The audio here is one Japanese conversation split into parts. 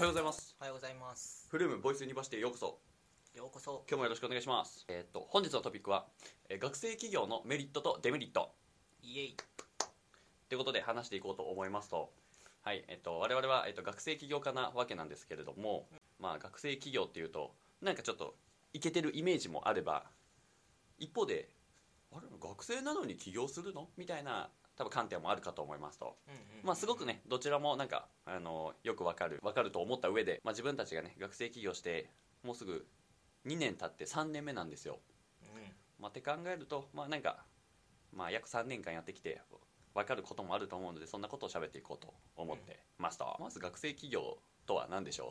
おはようございます。おはようございます。フルームボイスユニバーシティへようこそ。ようこそ。今日もよろしくお願いします。えーっと本日のトピックは、えー学生起業のメリットとデメリット。イエイ。ということで話していこうと思いますと。はい。えっと我々は、えっと、学生起業家なわけなんですけれども、まあ学生起業っていうとなんかちょっとイケてるイメージもあれば一方であれ学生なのに起業するの？みたいな多分観点もあるかと思いますと。まあすごくねどちらもなんかあのよくわかるわかると思った上で、まあ、自分たちがね学生起業してもうすぐ2年経って3年目なんですよ。うん。まあ、って考えるとまあなんか、まあ、約3年間やってきて分かることもあると思うのでそんなことを喋っていこうと思ってますと、まず学生企業とは何でしょ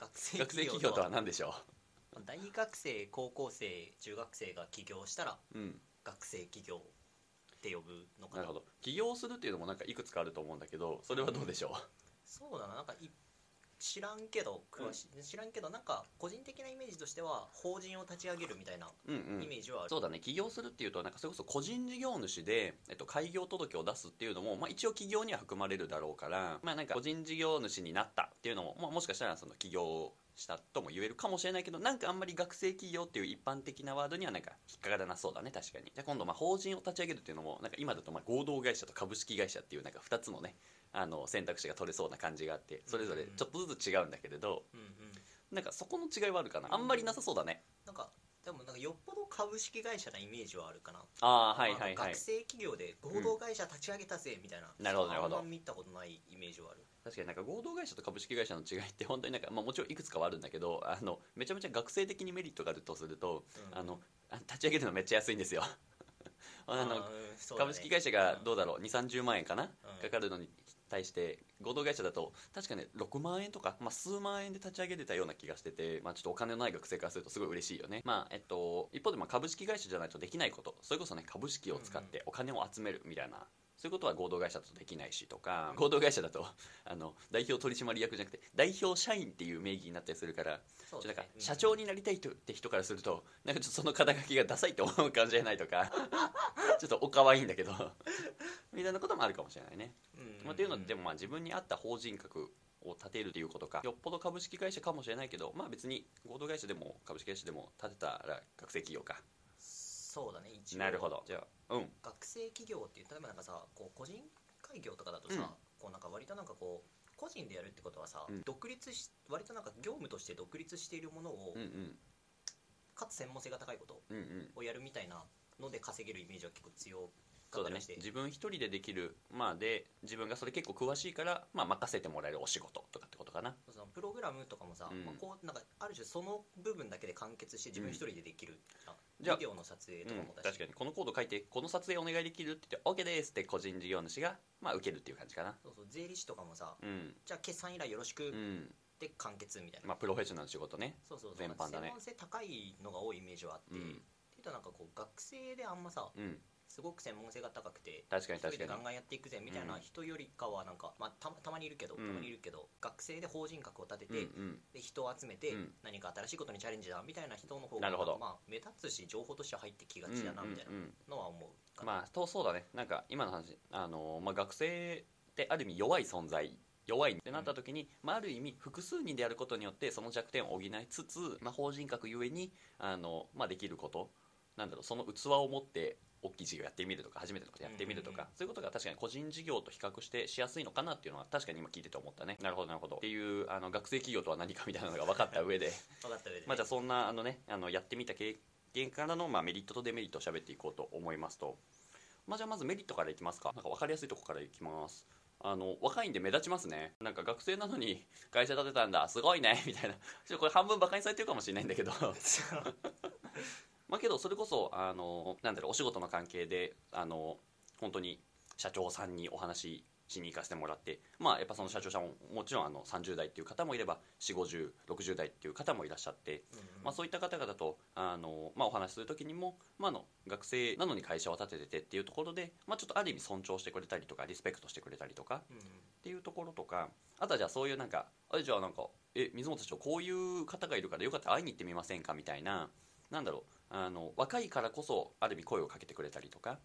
学生う学生企業とは何でしょ大学生高校生中学生が起業したらううん。学生起業って呼ぶのかななるほど。起業するっていうのもなんかいくつかあると思うんだけどそれはどうでしょそうだななんかい知らんけど詳しい、知らんけどなんか個人的なイメージとしては法人を立ち上げるみたいなううんうん。イメージはある、そうだね。起業するっていうとなんかそれこそ個人事業主で、えっと、開業届を出すっていうのも、まあ、一応起業には含まれるだろうから、まあ、なんか個人事業主になったっていうのも、まあ、もしかしたらその起業したとも言えるかもしれないけどなんかあんまり学生企業っていう一般的なワードにはなんか引っかからなそうだね確かに。じゃあ今度まあ法人を立ち上げるっていうのもなんか今だとまあ合同会社と株式会社っていうなんか2つのねあの選択肢が取れそうな感じがあってそれぞれちょっとずつ違うんだけれどうんうん。なんかそこの違いはあるかな？あんまりなさそうだね。なんかでもなんかよっぽど株式会社なイメージはあるかな。ああはいはいはい。学生企業で合同会社立ち上げたぜみたいな、なるほどなるほど。あんま見たことないイメージはある確かになんか合同会社と株式会社の違いって本当になんか、まあ、もちろんいくつかはあるんだけどあのめちゃめちゃ学生的にメリットがあるとすると、うん。あのあ立ち上げるのめっちゃ安いんですよ。あのね。株式会社がどうだろう？2 3 0万円かな、うん。かかるのに対して合同会社だと確かね6万円とか、まあ、数万円で立ち上げれたような気がしてて、まあ、ちょっとお金のない学生からするとすごい嬉しいよね、まあえっと、一方でまあ株式会社じゃないとできないこと。それこそね株式を使ってお金を集めるみたいな、そういうことは合同会社だとできないしとか 合同会社だとあの代表取締役じゃなくて代表社員っていう名義になったりするからちょなんか社長になりたいとって人からするとなんかちょっとその肩書きがダサいと思うかもしれないとか ちょっとおかわいいんだけど みたいなこともあるかもしれないね。うん。まあ、っていうのででもまあ自分に合った法人格を立てるということかよっぽど株式会社かもしれないけどまあ別に合同会社でも株式会社でも立てたら学生企業かそうだね一応。なるほど。じゃあうん。学生企業っていう例えばなんかさこう個人開業とかだとさ、うん。こうなんか割となんかこう個人でやるってことはさ、うん。独立し割となんか業務として独立しているものを、うんうん。かつ専門性が高いことうんうん。をやるみたいなので稼げるイメージは結構強そうだね。自分一人でできるまあで自分がそれ結構詳しいから、まあ、任せてもらえるお仕事とかってことかな。そのプログラムとかもさ、うん。まあ、こうなんかある種その部分だけで完結して自分一人でできる、あじゃあビデオの撮影とかも確かに。このコード書いてこの撮影お願いできるって言って OK ですって個人事業主が、まあ、受けるっていう感じかな。そうそう税理士とかもさ、うん。じゃあ決算依頼よろしくうん。で完結みたいな、まあプロフェッショナルの仕事ね。そうそうそう。全般だね。専門性高いのが多いイメージはあって、うん。っていうとなんかこう学生であんまさうんすごく専門性が高くて確かに確かに。でガンガンやっていくぜみたいな人よりかはなんか、まあ、たたまにいるけど、うん。たまにいるけど学生で法人格を立てて、で人を集めてうん。何か新しいことにチャレンジだみたいな人の方がなるほど。まあ、目立つし情報としては入ってきがちだなみたいなのは思うまあとそうだね。なんか今の話あのーまあ学生ってある意味弱い存在弱いってなった時に、まあ、ある意味複数人でやることによってその弱点を補いつつ、まあ、法人格ゆえにあの、まあ、できることなんだろうその器を持って大きい事業やってみるとか初めてのことやってみるとか、そういうことが確かに個人事業と比較してしやすいのかなっていうのは確かに今聞いてて思ったね。なるほどなるほど。っていうあの学生企業とは何かみたいなのが分かった上で。分かった上で、ね。まあじゃあそんなあのねあのやってみた経験からのまあメリットとデメリットを喋っていこうと思いますと。まあじゃあまずメリットからいきますか。なんか分かりやすいところからいきます。あの若いんで目立ちますね。なんか学生なのに会社建てたんだ。すごいね。みたいな。ちょっとこれ半分バカにされてるかもしれないんだけど まあけどそれこそあのなんだろうお仕事の関係であの本当に社長さんにお話しに行かせてもらってまあやっぱその社長さんももちろんあの30代っていう方もいれば45060代っていう方もいらっしゃって、まあ、そういった方々とあの、まあ、お話しする時にも、まあ、あの学生なのに会社を立てててっていうところで、まあ、ちょっとある意味尊重してくれたりとかリスペクトしてくれたりとかっていうところとかあとはじゃあそういうなんかあれじゃあなんかえ水本社長こういう方がいるからよかったら会いに行ってみませんか？みたいななんだろうあの若いからこそある意味声をかけてくれたりとか。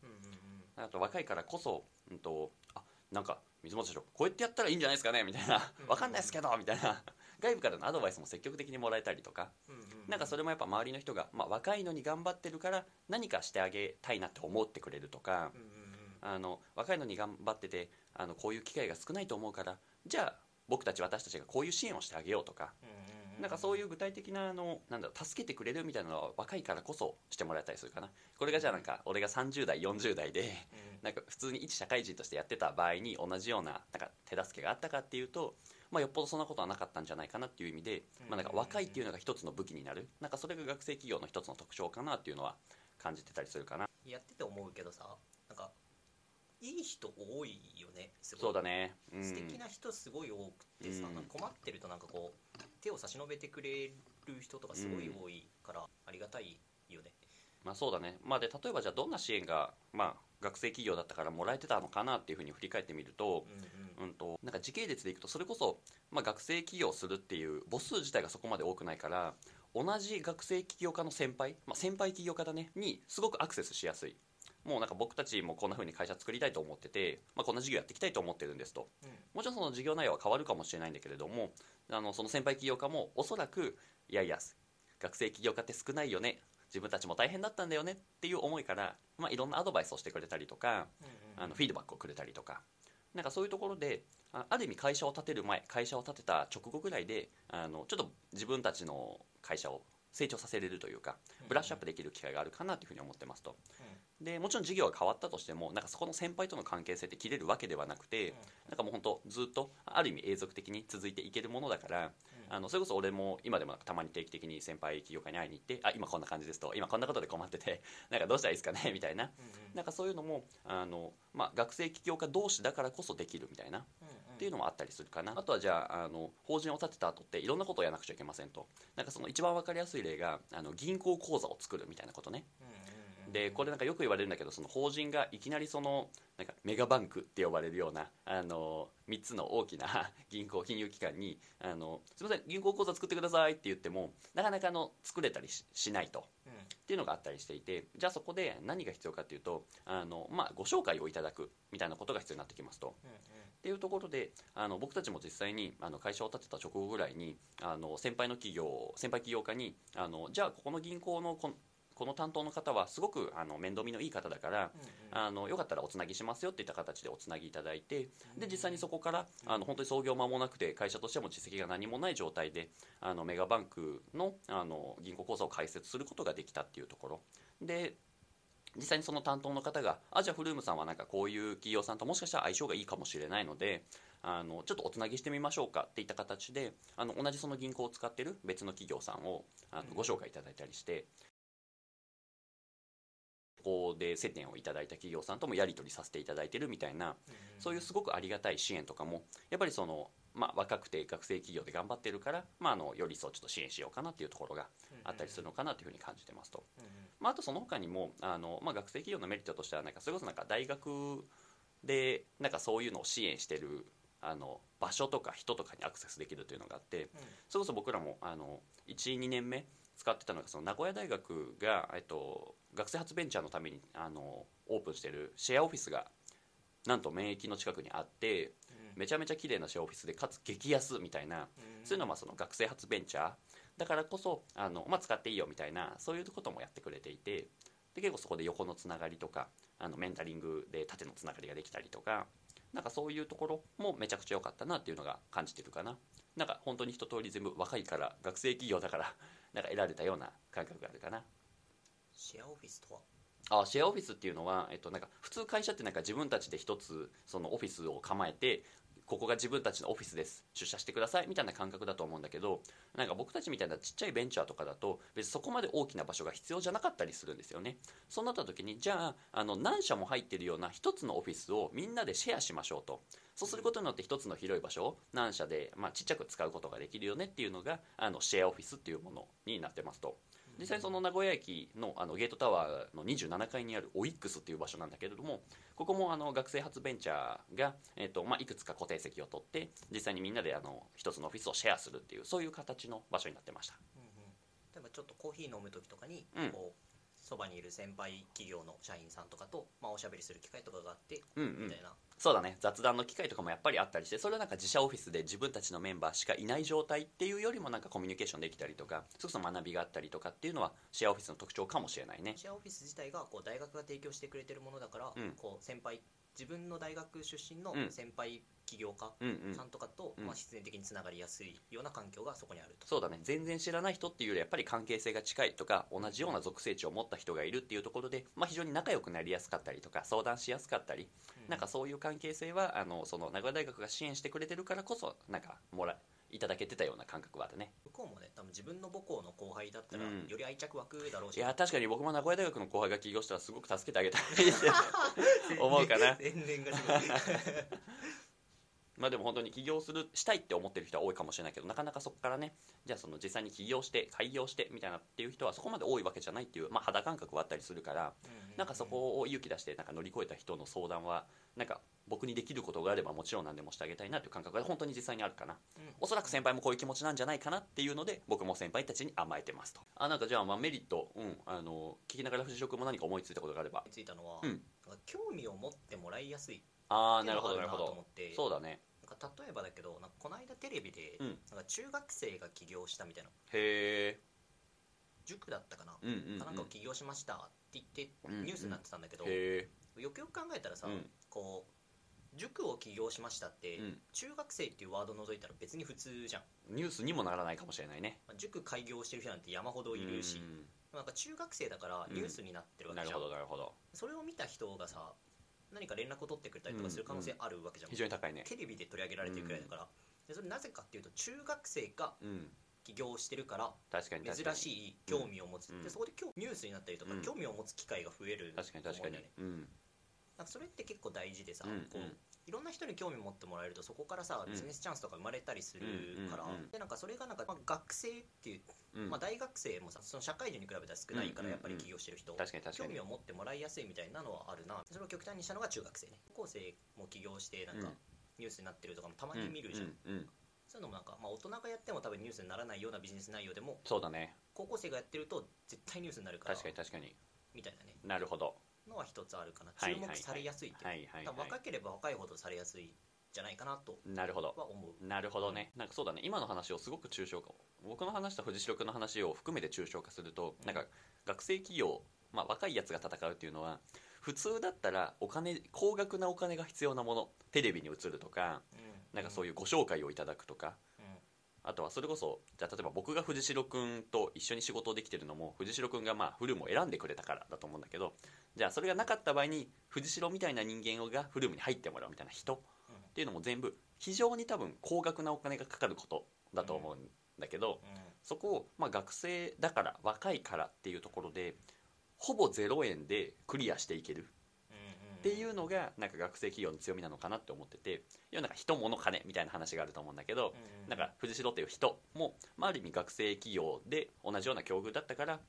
あと若いからこそ、うん、とあなんか水本社長こうやってやったらいいんじゃないですかねみたいな。うんわかんないですけどみたいな。外部からのアドバイスも積極的にもらえたりとか。なんかそれもやっぱ周りの人が、まあ、若いのに頑張ってるから何かしてあげたいなって思ってくれるとか。あの若いのに頑張っててあのこういう機会が少ないと思うからじゃあ僕たち私たちがこういう支援をしてあげようとかなんかそういう具体的なあのなんだろう助けてくれるみたいなのは若いからこそしてもらえたりするかな。これがじゃあなんか俺が30代40代でうん。なんか普通に一社会人としてやってた場合に同じようななんか手助けがあったかっていうと、まあ、よっぽどそんなことはなかったんじゃないかなっていう意味で、まあ、なんか若いっていうのが一つの武器になる。なんかそれが学生企業の一つの特徴かなっていうのは感じてたりするかな。やってて思うけどさなんかいい人多いよねすごい。そうだね、うん、素敵な人すごい多くてさ、うん。困ってるとなんかこう手を差し伸べてくれる人とかすごい多いからありがたいよね、まあそうだね、まあ、で例えばじゃあどんな支援が、まあ、学生企業だったからもらえてたのかなっていうふうに振り返ってみると,、うんうん。うん、となんか時系列でいくとそれこそ、まあ、学生起業するっていう母数自体がそこまで多くないから同じ学生起業家の先輩、まあ、先輩起業家だねにすごくアクセスしやすいもうなんか僕たちもこんな風に会社作りたいと思ってて、まあ、こんな事業やっていきたいと思ってるんですと。うん。もちろんその事業内容は変わるかもしれないんだけれどもあのその先輩起業家もおそらくいやいや学生起業家って少ないよね。自分たちも大変だったんだよね。っていう思いから、まあ、いろんなアドバイスをしてくれたりとかうんあのフィードバックをくれたりとか。なんかそういうところであある意味会社を建てる前会社を建てた直後ぐらいであのちょっと自分たちの会社を成長させれるというかブラッシュアップできる機会があるかなというふうに思ってますとでもちろん事業が変わったとしてもなんかそこの先輩との関係性って切れるわけではなくてなんかもう本当ずっとある意味永続的に続いていけるものだからあのそれこそ俺も今でもたまに定期的に先輩起業家に会いに行ってあ今こんな感じですと今こんなことで困ってて なんかどうしたらいいですかねみたいな。なんかそういうのもあの、まあ、学生起業家同士だからこそできるみたいなっていうのもあったりするかな。あとはじゃああの法人を立てた後っていろんなことをやらなくちゃいけませんと。なんかその一番わかりやすい例があの銀行口座を作るみたいなことねでこれなんかよく言われるんだけどその法人がいきなりそのなんかメガバンクって呼ばれるようなあの3つの大きな 銀行金融機関にあの「すみません銀行口座作ってください」って言ってもなかなかあの作れたりししないと。っていうのがあったりしていてじゃあそこで何が必要かっていうとあの、まあ、ご紹介をいただくみたいなことが必要になってきますと。っていうところであの僕たちも実際にあの会社を建てた直後ぐらいにあの先輩の企業先輩起業家にあのじゃあここの銀行のここの担当の方はすごくあの面倒見のいい方だからあのよかったらおつなぎしますよっていった形でおつなぎいただいてで実際にそこからあの本当に創業間もなくて会社としても実績が何もない状態であのメガバンクのあの銀行口座を開設することができたっていうところ。で実際にその担当の方があじゃあフルームさんはなんかこういう企業さんともしかしたら相性がいいかもしれないのであのちょっとおつなぎしてみましょうかっていった形であの同じその銀行を使ってる別の企業さんをあのご紹介いただいたりして。ここで接点をいただいた企業さんともやり取りさせていただいてるみたいなそういうすごくありがたい支援とかもやっぱりその、まあ、若くて学生企業で頑張ってるから、まあ、あのより一層ちょっと支援しようかなっていうところがあったりするのかなというふうに感じてますと。まあ、あとその他にもあの、まあ、学生企業のメリットとしてはなんかそれこそなんか大学でなんかそういうのを支援してるあの場所とか人とかにアクセスできるというのがあってそれこそ僕らもあの12年目使ってたのがその名古屋大学が、えっと、学生発ベンチャーのためにあのオープンしてるシェアオフィスがなんと免疫の近くにあってめちゃめちゃ綺麗なシェアオフィスでかつ激安みたいなそういうのはまあその学生発ベンチャーだからこそあの、まあ、使っていいよみたいなそういうこともやってくれていてで結構そこで横のつながりとかあのメンタリングで縦のつながりができたりとかなんかそういうところもめちゃくちゃ良かったなっていうのが感じてるかな。なんか本当に一通り全部若いから学生企業だからなんか得られたような感覚があるかなシェアオフィスとは？あシェアオフィスっていうのは、えっと、なんか普通会社ってなんか自分たちで一つそのオフィスを構えてここが自分たちのオフィスです。出社してくださいみたいな感覚だと思うんだけどなんか僕たちみたいなちっちゃいベンチャーとかだと別にそこまで大きな場所が必要じゃなかったりするんですよね。そうなった時にじゃああの何社も入ってるような一つのオフィスをみんなでシェアしましょうと。そうすることによって一つの広い場所を何社で、まあ、ちっちゃく使うことができるよねっていうのがあのシェアオフィスっていうものになってますと。実際その名古屋駅のあのゲートタワーの27階にあるオイックスっていう場所なんだけれどもここもあの学生発ベンチャーが、えっとまあ、いくつか固定席を取って実際にみんなであの一つのオフィスをシェアするっていうそういう形の場所になってました。例えばちょっとコーヒー飲む時とかにうん。こうそばにいる先輩企業の社員さんとかと、まあ、おしゃべりする機会とかがあって、うんうん。みたいなそうだね。雑談の機会とかもやっぱりあったりしてそれはなんか自社オフィスで自分たちのメンバーしかいない状態っていうよりもなんかコミュニケーションできたりとかそれこそ学びがあったりとかっていうのはシェアオフィスの特徴かもしれないね。シェアオフィス自体がこう大学が提供してくれてるものだから、うん。こう先輩自分の大学出身のうん。先輩起業家さんとかと、うん。まあ、必然的につながりやすいような環境がそこにあると。そうだね。全然知らない人っていうよりやっぱり関係性が近いとか同じような属性値を持った人がいるっていうところで、まあ、非常に仲良くなりやすかったりとか相談しやすかったり、うん。なんかそういう関係性はあのその名古屋大学が支援してくれてるからこそなんかもらいただけてたような感覚はあるね。向こうもね多分自分の母校の後輩だったら、うん。より愛着湧くだろうし。いや確かに僕も名古屋大学の後輩が起業したらすごく助けてあげたいって 思うかな。宣伝がすごいまあでも本当に起業するしたいって思ってる人は多いかもしれないけどなかなかそこからねじゃあその実際に起業して開業してみたいなっていう人はそこまで多いわけじゃないっていう、まあ、肌感覚はあったりするからなんかそこを勇気出してなんか乗り越えた人の相談はなんか僕にできることがあればもちろん何でもしてあげたいなっていう感覚が本当に実際にあるかな。うん。おそらく先輩もこういう気持ちなんじゃないかなっていうので僕も先輩たちに甘えてますと。あなんかじゃあまあメリット、うん、あの聞きながら藤代君も何か思いついたことがあれば。ついたのは、うん。興味を持ってもらいやすい。ああなるほどなるほど。そうだねなんか例えばだけどなんかこの間テレビで、うん。なんか中学生が起業したみたいな。へえ。塾だったかな、うんうん、うん、かなんかを起業しましたって言ってうんニュースになってたんだけど、へよくよく考えたらさ、うん。こう塾を起業しましたって、うん。中学生っていうワードを除いたら別に普通じゃん、えニュースにもならないかもしれないね。まあ塾開業してる人なんて山ほどいるし、なんか中学生だからニュースになってるうんなるわけじゃん、ほどなるほど。それを見た人がさ何か連絡を取ってくれたりとかする可能性あるわけじゃん、非常に高いね。テレビで取り上げられてるくら。いだから、でそれなぜかっていうと中学生がうん起業してるから珍しい興味を持つ、うん。でそこで今日ニュースになったりとか、うん。興味を持つ機会が増える確かに確かに。と思うん。だよねうんなんかそれって結構大事でさ、うんこううんいろんな人に興味持ってもらえるとそこからさ、うん。ビジネスチャンスとか生まれたりするから、でなんかそれがなんか、まあ、学生っていう、うん。まあ、大学生もさその社会人に比べたら少ないからうんやっぱり起業してる人、確かに確かに。興味を持ってもらいやすいみたいなのはあるな。それを極端にしたのが中学生ね。高校生も起業してなんかうん。ニュースになってるとかもたまに見るじゃん。そういうのもなんか、まあ、大人がやっても多分ニュースにならないようなビジネス内容でもそうだね高校生がやってると絶対ニュースになるから確かに確かにみたいなねなるほどのは一つあるかな。注目されやすいっていう、多若ければ若いほどされやすいんじゃないかなといなるほど。は思うなるほどね。なんかそうだね。今の話をすごく抽象化僕の話と藤代君の話を含めて抽象化すると、うん。なんか学生企業、まあ、若いやつが戦うっていうのは普通だったらお金高額なお金が必要なもの。テレビに映るとかなんかそういいうご紹介をいただくとか。うん、あとはそれこそじゃあ例えば僕が藤代君と一緒に仕事できてるのも藤代君がまあフルームを選んでくれたからだと思うんだけどじゃあそれがなかった場合に藤代みたいな人間がフルームに入ってもらうみたいな人っていうのも全部非常に多分高額なお金がかかることだと思うんだけど、そこをまあ学生だから若いからっていうところでほぼ0円でクリアしていける。っていうのがなんか学生企業の強みなのかなって思ってて要はなんか人物金みたいな話があると思うんだけど、うん。なんか藤代っていう人も、まあ、ある意味学生企業で同じような境遇だったから、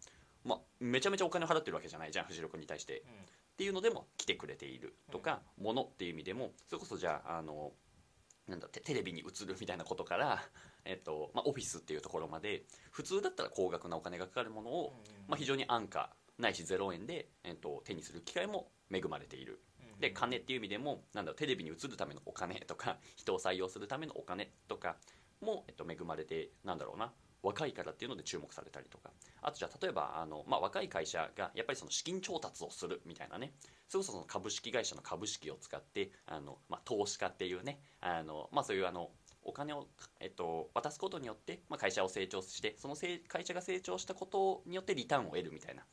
まあ、めちゃめちゃお金を払ってるわけじゃないじゃん藤代君に対して。うん。っていうのでも来てくれているとか、ものっていう意味でもそれこそじゃああのなんだテテレビに映るみたいなことから、えっとまあ、オフィスっていうところまで普通だったら高額なお金がかかるものを、まあ、非常に安価ないし0円で、えっと、手にする機会も恵まれている。うん。で金っていう意味でもなんだろうテレビに映るためのお金とか 人を採用するためのお金とかも、えっと、恵まれてなんだろうな若いからっていうので注目されたりとか。あとじゃあ例えばあの、まあ、若い会社がやっぱりその資金調達をするみたいなね。それこそその株式会社の株式を使ってあの、まあ、投資家っていうねあの、まあ、そういうあのお金を、えっと、渡すことによって、まあ、会社を成長してそのせい会社が成長したことによってリターンを得るみたいな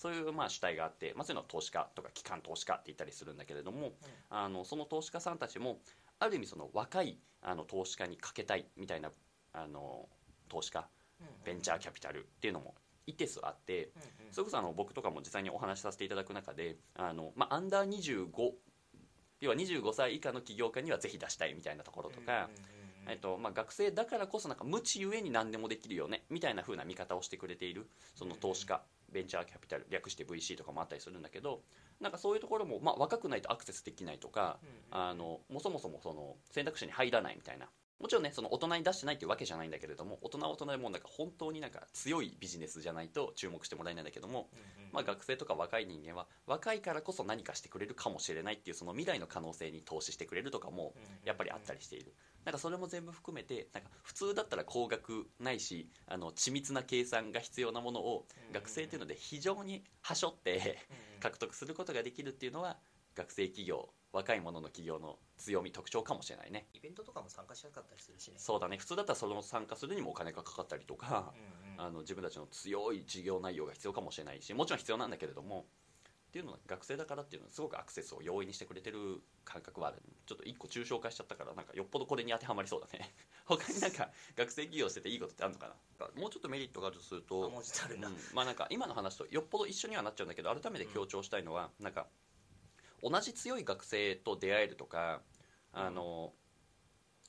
そういうまあ主体があって、まあ、そういうのを投資家とか機関投資家って言ったりするんだけれども、あのその投資家さんたちもある意味その若いあの投資家にかけたいみたいなあの投資家うんうん。ベンチャーキャピタルっていうのも一定数あってうんうん。それこそあの僕とかも実際にお話しさせていただく中であの、まあ、アンダー25要は25歳以下の起業家にはぜひ出したいみたいなところとか、うんうんうん。えっとまあ、学生だからこそなんか無知ゆえに何でもできるよねみたいな風な見方をしてくれているその投資家ベンチャーキャピタル略して VC とかもあったりするんだけどなんかそういうところも、まあ、若くないとアクセスできないとかうんうん。あのもうそもそもその選択肢に入らないみたいなもちろんねその大人に出してないっていうわけじゃないんだけれども大人は大人でもうなんか本当になんか強いビジネスじゃないと注目してもらえないんだけども、うんうん。まあ、学生とか若い人間は若いからこそ何かしてくれるかもしれないっていうその未来の可能性に投資してくれるとかもやっぱりあったりしている。なんかそれも全部含めてなんか普通だったら高額ないしあの緻密な計算が必要なものをうん学生っていうので非常にはしょって 獲得することができるっていうのは学生企業若い者の企業の強み特徴かもしれないね。イベントとかも参加しやすかったりするしね。そうだね。普通だったらその参加するにもお金がかかったりとかうんうん。あの自分たちの強い事業内容が必要かもしれないしもちろん必要なんだけれどもっていうのは学生だからっていうのはすごくアクセスを容易にしてくれてる感覚はある。ちょっと一個抽象化しちゃったからなんかよっぽどこれに当てはまりそうだね。他になんか学生企業してていいことってあるのかな？もうちょっとメリットがあるとするとうん。まあなんか今の話とよっぽど一緒にはなっちゃうんだけど改めて強調したいのは、なんか同じ強い学生と出会えるとかあの、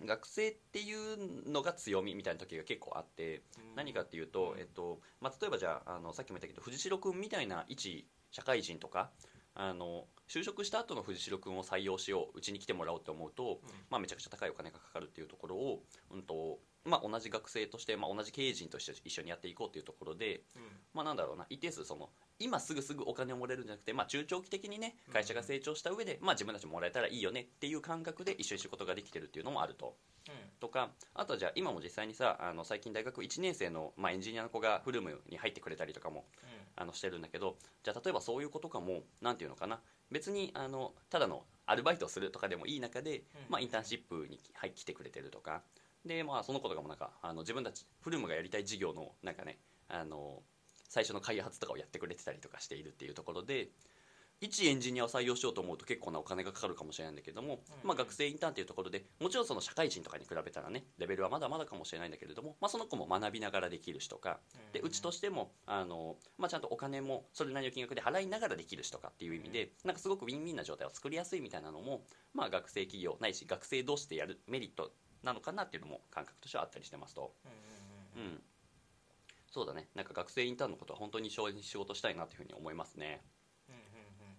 学生っていうのが強みみたいな時が結構あって何かっていうと、うん。えっとまあ、例えばじゃああのさっきも言ったけど藤代君みたいな一社会人とかあの就職した後の藤代君を採用しよううちに来てもらおうと思うと、まあ、めちゃくちゃ高いお金がかかるっていうところを、うんとまあ、同じ学生として、まあ、同じ経営陣として一緒にやっていこうっていうところで、うん。まあ、なんだろうな一定数その今すぐすぐお金をもらえるんじゃなくて、まあ、中長期的にね会社が成長した上で、まあ、自分たちもらえたらいいよねっていう感覚で一緒に仕事ができてるっていうのもあると。とかあとはじゃあ今も実際にさあの最近大学1年生の、まあ、エンジニアの子がフルームに入ってくれたりとかもあのしてるんだけどじゃあ例えばそういう子とかもなんていうのかな。別にあのただのアルバイトをするとかでもいい中で、うん。まあ、インターンシップに、はい、来てくれてるとかで、まあ、その子とかもなんかあの自分たちフルームがやりたい事業のなんかねあの最初の開発とかをやってくれてたりとかしているっていうところで一エンジニアを採用しようと思うと結構なお金がかかるかもしれないんだけども、うん。まあ、学生インターンっていうところでもちろんその社会人とかに比べたらねレベルはまだまだかもしれないんだけれども、まあ、その子も学びながらできるしとかでうちとしてもあの、まあ、ちゃんとお金もそれなりの金額で払いながらできるしとかっていう意味でなんかすごくウィンウィンな状態を作りやすいみたいなのも、まあ、学生企業ないし学生同士でやるメリットなのかなっていうのも感覚としてはあったりしてますと。うんうんうんうん。そうだね。なんか学生インターンのことは本当に一緒に仕事したいなというふうに思いますね。うんうんうん。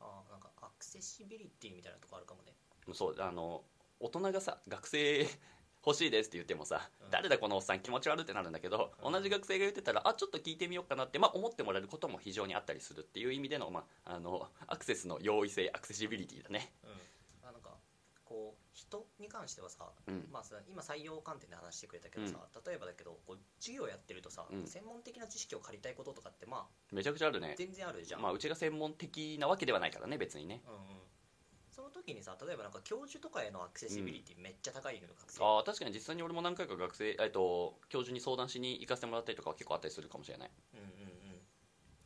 あーなんかアクセシビリティみたいなとこあるかもね。そうあの大人がさ学生 欲しいですって言ってもさ、うん。誰だこのおっさん気持ち悪ってなるんだけど、うん。同じ学生が言ってたらあちょっと聞いてみようかなって、まあ、思ってもらえることも非常にあったりするっていう意味での,、まあ、あのアクセスの容易性アクセシビリティだね。うん人に関してはさ、うん。まあ、さ今採用観点で話してくれたけどさ、例えばだけどこう授業やってるとさ、うん。専門的な知識を借りたいこととかってまあめちゃくちゃあるね。全然あるじゃん、まあ、うちが専門的なわけではないからね別にね。うんうん、その時にさ例えばなんか教授とかへのアクセシビリティめっちゃ高いのよああ確かに実際に俺も何回か学生、えっと、教授に相談しに行かせてもらったりとかは結構あったりするかもしれない。うんうんうん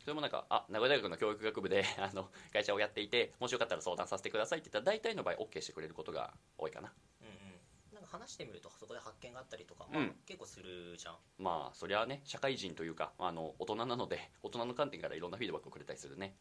それもなんかあ名古屋大学の教育学部で あの会社をやっていてもしよかったら相談させてくださいって言ったら大体の場合 OK してくれることが多いかな。うんうん。なんか話してみるとそこで発見があったりとか、うん。まあ結構するじゃん。まあそりゃね社会人というかあの大人なので大人の観点からいろんなフィードバックをくれたりするね。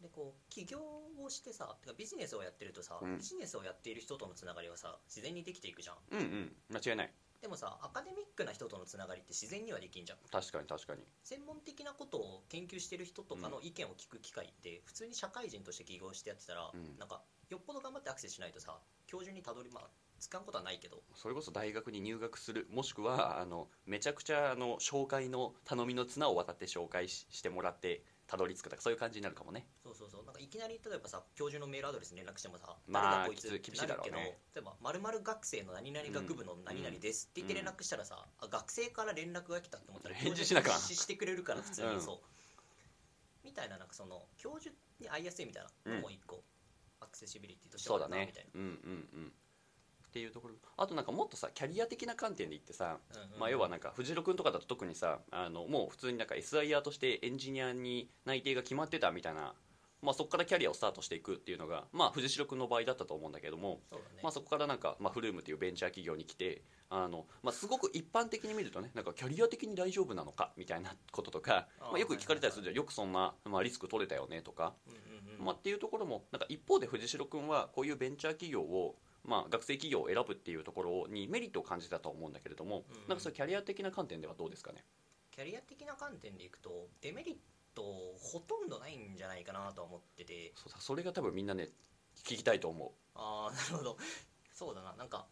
でこう起業をしてさてかビジネスをやってるとさ、うん。ビジネスをやっている人とのつながりはさ自然にできていくじゃん。うんうん。間違いないでもさアカデミックな人とのつながりって自然にはできんじゃん。確かに確かに。専門的なことを研究してる人とかの意見を聞く機会って普通に社会人として起業してやってたら、うん。なんかよっぽど頑張ってアクセスしないとさ教授にたどりまあつかんことはないけど。それこそ大学に入学するもしくはあのめちゃくちゃあの紹介の頼みの綱を渡って紹介ししてもらってたどり着くとかそういう感じになるかもね。そうそうそう。なんかいきなり例えばさ教授のメールアドレスに連絡してもさまあこいつ厳しいだろうね。例えば〇〇学生の何々学部の何々ですって言って連絡したらさ、あ学生から連絡が来たって思ったら返事しなきゃ教授が実施してくれるから普通うん。にそう、みたいななんかその教授に会いやすいみたいなのも一個、アクセシビリティとしてはあそうだね。るなみたいな。うんうんうんっていうところ。あとなんかもっとさキャリア的な観点で言ってさ、まあ、要はなんか藤代君とかだと特にさあのもう普通になんか SIR としてエンジニアに内定が決まってたみたいな、まあ、そこからキャリアをスタートしていくっていうのが、まあ、藤代君の場合だったと思うんだけども、そね、まあ、そこからなんか、まあ、フルームっていうベンチャー企業に来てあの、まあ、すごく一般的に見るとねなんかキャリア的に大丈夫なのかみたいなこととかまあ、よく聞かれたりするじゃん。よくそんな、まあ、リスク取れたよねとか、まあ、っていうところもなんか一方で藤代君はこういうベンチャー企業を、まあ、学生企業を選ぶっていうところにメリットを感じたと思うんだけれども、うん。なんかそキャリア的な観点ではどうですかね？キャリア的な観点でいくとデメリットほとんどないんじゃないかなとは思ってて。そうだそれが多分みんなね聞きたいと思ああ なるほど。そうだな。なんか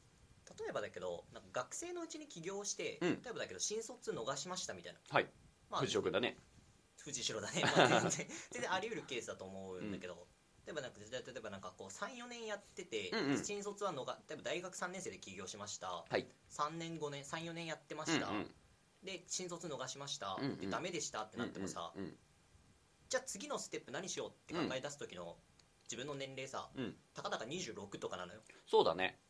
例えばだけどなんか学生のうちに起業して、うん。例えばだけど新卒逃しましたみたいな、はい。まあ、藤岡だね。藤代だね、まあ全然全然あり得るケースだと思うんだけど、例えばなんか例えばなんかこう34年やってて、うんうん。新卒はのが例えば大学3年生で起業しました、はい。3年5年34年やってまうんした、うんで新卒逃しました、うんうん。でダメでしたってなってもさ、うんうんじゃあ次のステップ何しようって考え出す時の自分の年齢さ、うん。うんたかだか26とかなのよ。そうだね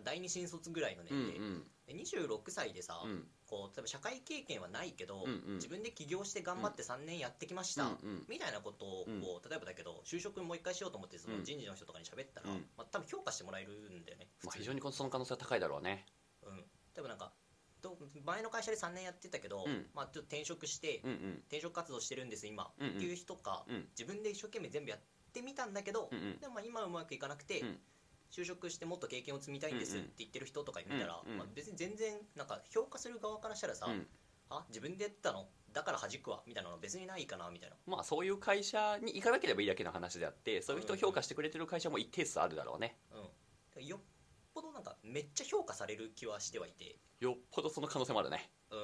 第二新卒ぐらいのうん年齢、で26歳でさ、うん。うんこう例えば社会経験はないけど、うんうん。自分で起業して頑張って3年やってきました、うんうん。みたいなことをうん。こう例えばだけど就職もう一回しようと思ってそのうん。人事の人とかに喋ったら、うん。まあ、多分評価してもらえるんだよね普まあ、通非常にその可能性は高いだろうね。うん、例えばなんかど前の会社で3年やってたけど、うん。まあ、ちょっと転職して、うんうん。転職活動してるんです今、うんうん。っていう人か、うん。自分で一生懸命全部やってみたんだけど、うんうん。でもまあ今はうまくいかなくて、うん就職してもっと経験を積みたいんですって言ってる人とか見たら、まあ、別に全然なんか評価する側からしたらさ、うん。あ自分でやったのだから弾くわみたいなの別にないかなみたいな。まあそういう会社に行かなければいいだけの話であってそういう人を評価してくれてる会社も一定数あるだろうね。うん。よっぽどなんかめっちゃ評価される気はしてはいて。よっぽどその可能性もあるね。うん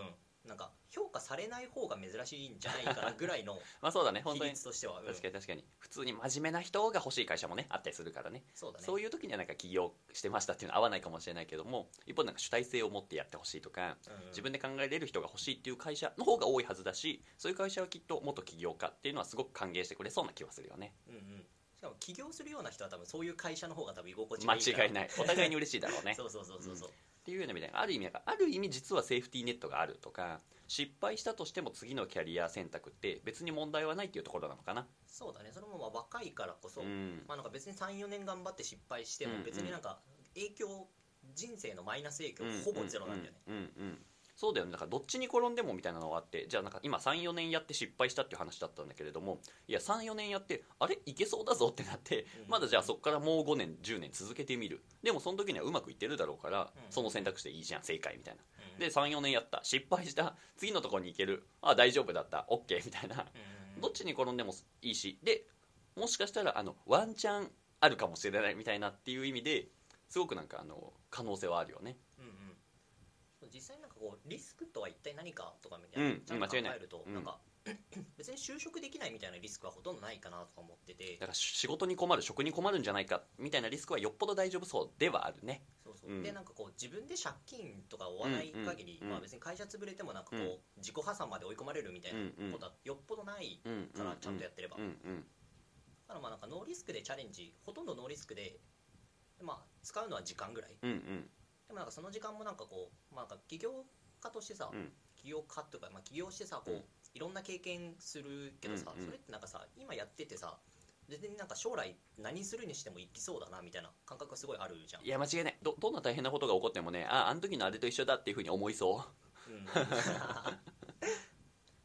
なんか評価されない方が珍しいんじゃないかなぐらいの まあそうだね本比当に。率としては、うん。確かに確かに。普通に真面目な人が欲しい会社もねあったりするからね。そうだね。そういう時にはなんか起業してましたっていうのは合わないかもしれないけども一方でなんか主体性を持ってやってほしいとかうんうん。自分で考えれる人が欲しいっていう会社の方が多いはずだしそういう会社はきっと元起業家っていうのはすごく歓迎してくれそうな気はするよね。うんうんしかも起業するような人は多分そういう会社の方が多分居心地が間いいから。違いない。お互いに嬉しいだろうね。そうそうそうそうそう、っていうような意味である意味ある意味実はセーフティーネットがあるとか失敗したとしても次のキャリア選択って別に問題はないっていうところなのかな。そうだね。それもまあ若いからこそ、うん。まあなんか別に34年頑張って失敗してもうんうん。別になん。か影響人生のマイナス影響ほぼゼロなんだよね、うん。うん。うん。うんそうだよね。だからどっちに転んでもみたいなのがあってじゃあなんか今34年やって失敗したっていう話だったんだけれどもいや34年やってあれ？いけそうだぞってなってうん。まだじゃあそこからもう5年10年続けてみる。でもその時にはうまくいってるだろうからうん。その選択肢でいいじゃん正解みたいな。うん。で34年やった。失敗した。次のところに行ける。あ大丈夫だった。OK みたいな。うん。どっちに転んでもいいしでもしかしたらあのワンチャンあるかもしれないみたいなっていう意味ですごくなんかあの可能性はあるよね。うんこうリスクとは一体何かとかみたいな、うんちゃんと考えると、うん。なんか 別に就職できないみたいなリスクはほとんどないかなとか思ってて。だから仕事に困る職に困るんじゃないかみたいなリスクはよっぽど大丈夫そうではあるね。そうそう、うん。でなんかこう自分で借金とか負わない限り、まあ、別に会社潰れてもなんかこう、うん。自己破産まで追い込まれるみたいなことはよっぽどないうんからちゃんとやってれば、だからまあなんかノーリスクでチャレンジほとんどノーリスクで、まあ、使うのは時間ぐらい。うんうんでもなんかその時間もなんかこう、まあ、なんか起業家としてさ、うん。起業家とか、まあ、起業してさこう、うん。いろんな経験するけどさ、うんうんそれってなんかさ今やっててさ全然なんか将来何するにしてもいきそうだなみたいな感覚がすごいあるじゃん。いや間違いない。どどんな大変なことが起こってもねああの時のあれと一緒だっていうふうに思いそう。ん。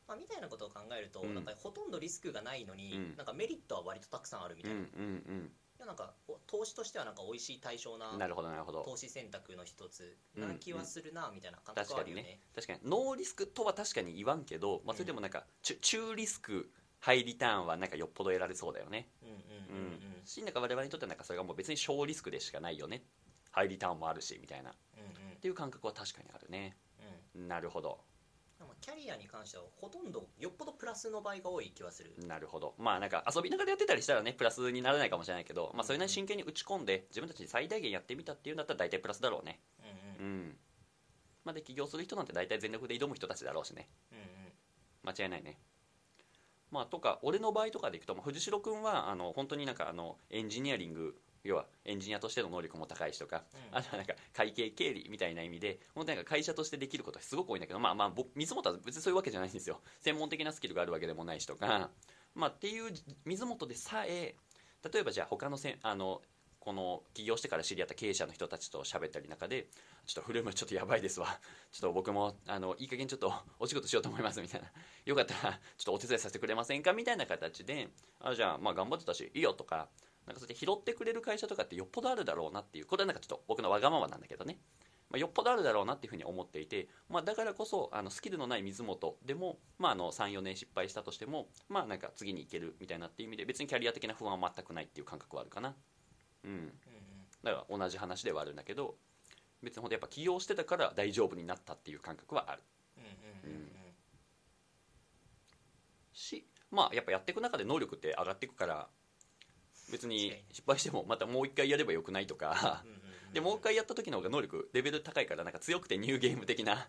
まあ、みたいなことを考えると、うん。なんかほとんどリスクがないのに、うん。なんかメリットは割とたくさんあるみううんたいな、うんいやなんかお投資としてはなんか美味しい対象うなんなるほどなるほど。投資選択の一つうんな気はするなみたいな感確かに覚はあるよね。ね。確かにノーリスクとは確かに言わんけど、まあ、それでもなんか中中リスクハイリターンはなんかよっぽど得られそうだよね。うんうんううんうん。んしなんか我々にとってはなんかそれがもう別に小リスクでしかないよね。ハイリターンもあるしみたいな。っうんうん。ていう感覚は確かにあるね。うん。なるほどキャリアに関してはほとんどよっぽどプラスの場合が多い気はする。なるほど。まあなんか遊びながらやってたりしたらねプラスにならないかもしれないけど、まあ、それなりに真剣に打ち込んで自分たちに最大限やってみたっていうんだったら大体プラスだろうね。うんうん。うん。まあで起業する人なんて大体全力で挑む人たちだろうしね。うんうん。間違いないね。まあとか俺の場合とかでいくと、まあ、藤代君はあの本当になんかあのエンジニアリング要はエンジニアとしての能力も高いしとか、うん。あとはなんか会計経理みたいな意味で本当になんか会社としてできることはすごく多いんだけどまあまあ僕水本は別にそういうわけじゃないんですよ。専門的なスキルがあるわけでもないしとか。まあっていう水本でさえ例えばじゃあ他のせんあのこの起業してから知り合った経営者の人たちと喋ったり中でちょっとフルームちょっとやばいですわ。ちょっと僕もあのいい加減ちょっと お仕事しようと思いますみたいな。よかったらちょっとお手伝いさせてくれませんかみたいな形であじゃあまあ頑張ってたしいいよとかなんかそうやって拾ってくれる会社とかってよっぽどあるだろうなっていうこれはなんかちょっと僕のわがままなんだけどね、まあ、よっぽどあるだろうなっていうふうに思っていて、まあ、だからこそあのスキルのない水本でも、まあ、あの34年失敗したとしてもまあなんか次に行けるみたいなっていう意味で別にキャリア的な不安は全くないっていう感覚はあるかな。うん。だから同じ話ではあるんだけど別に本当やっぱ起業してたから大丈夫になったっていう感覚はある。うんうん。うん。しまあやっぱやっていく中で能力って上がっていくから別に失敗してもまたもう一回やればよくないとか。うんうんうん。でもう一回やった時の方が能力レベル高いからなんか強くてニューゲーム的な。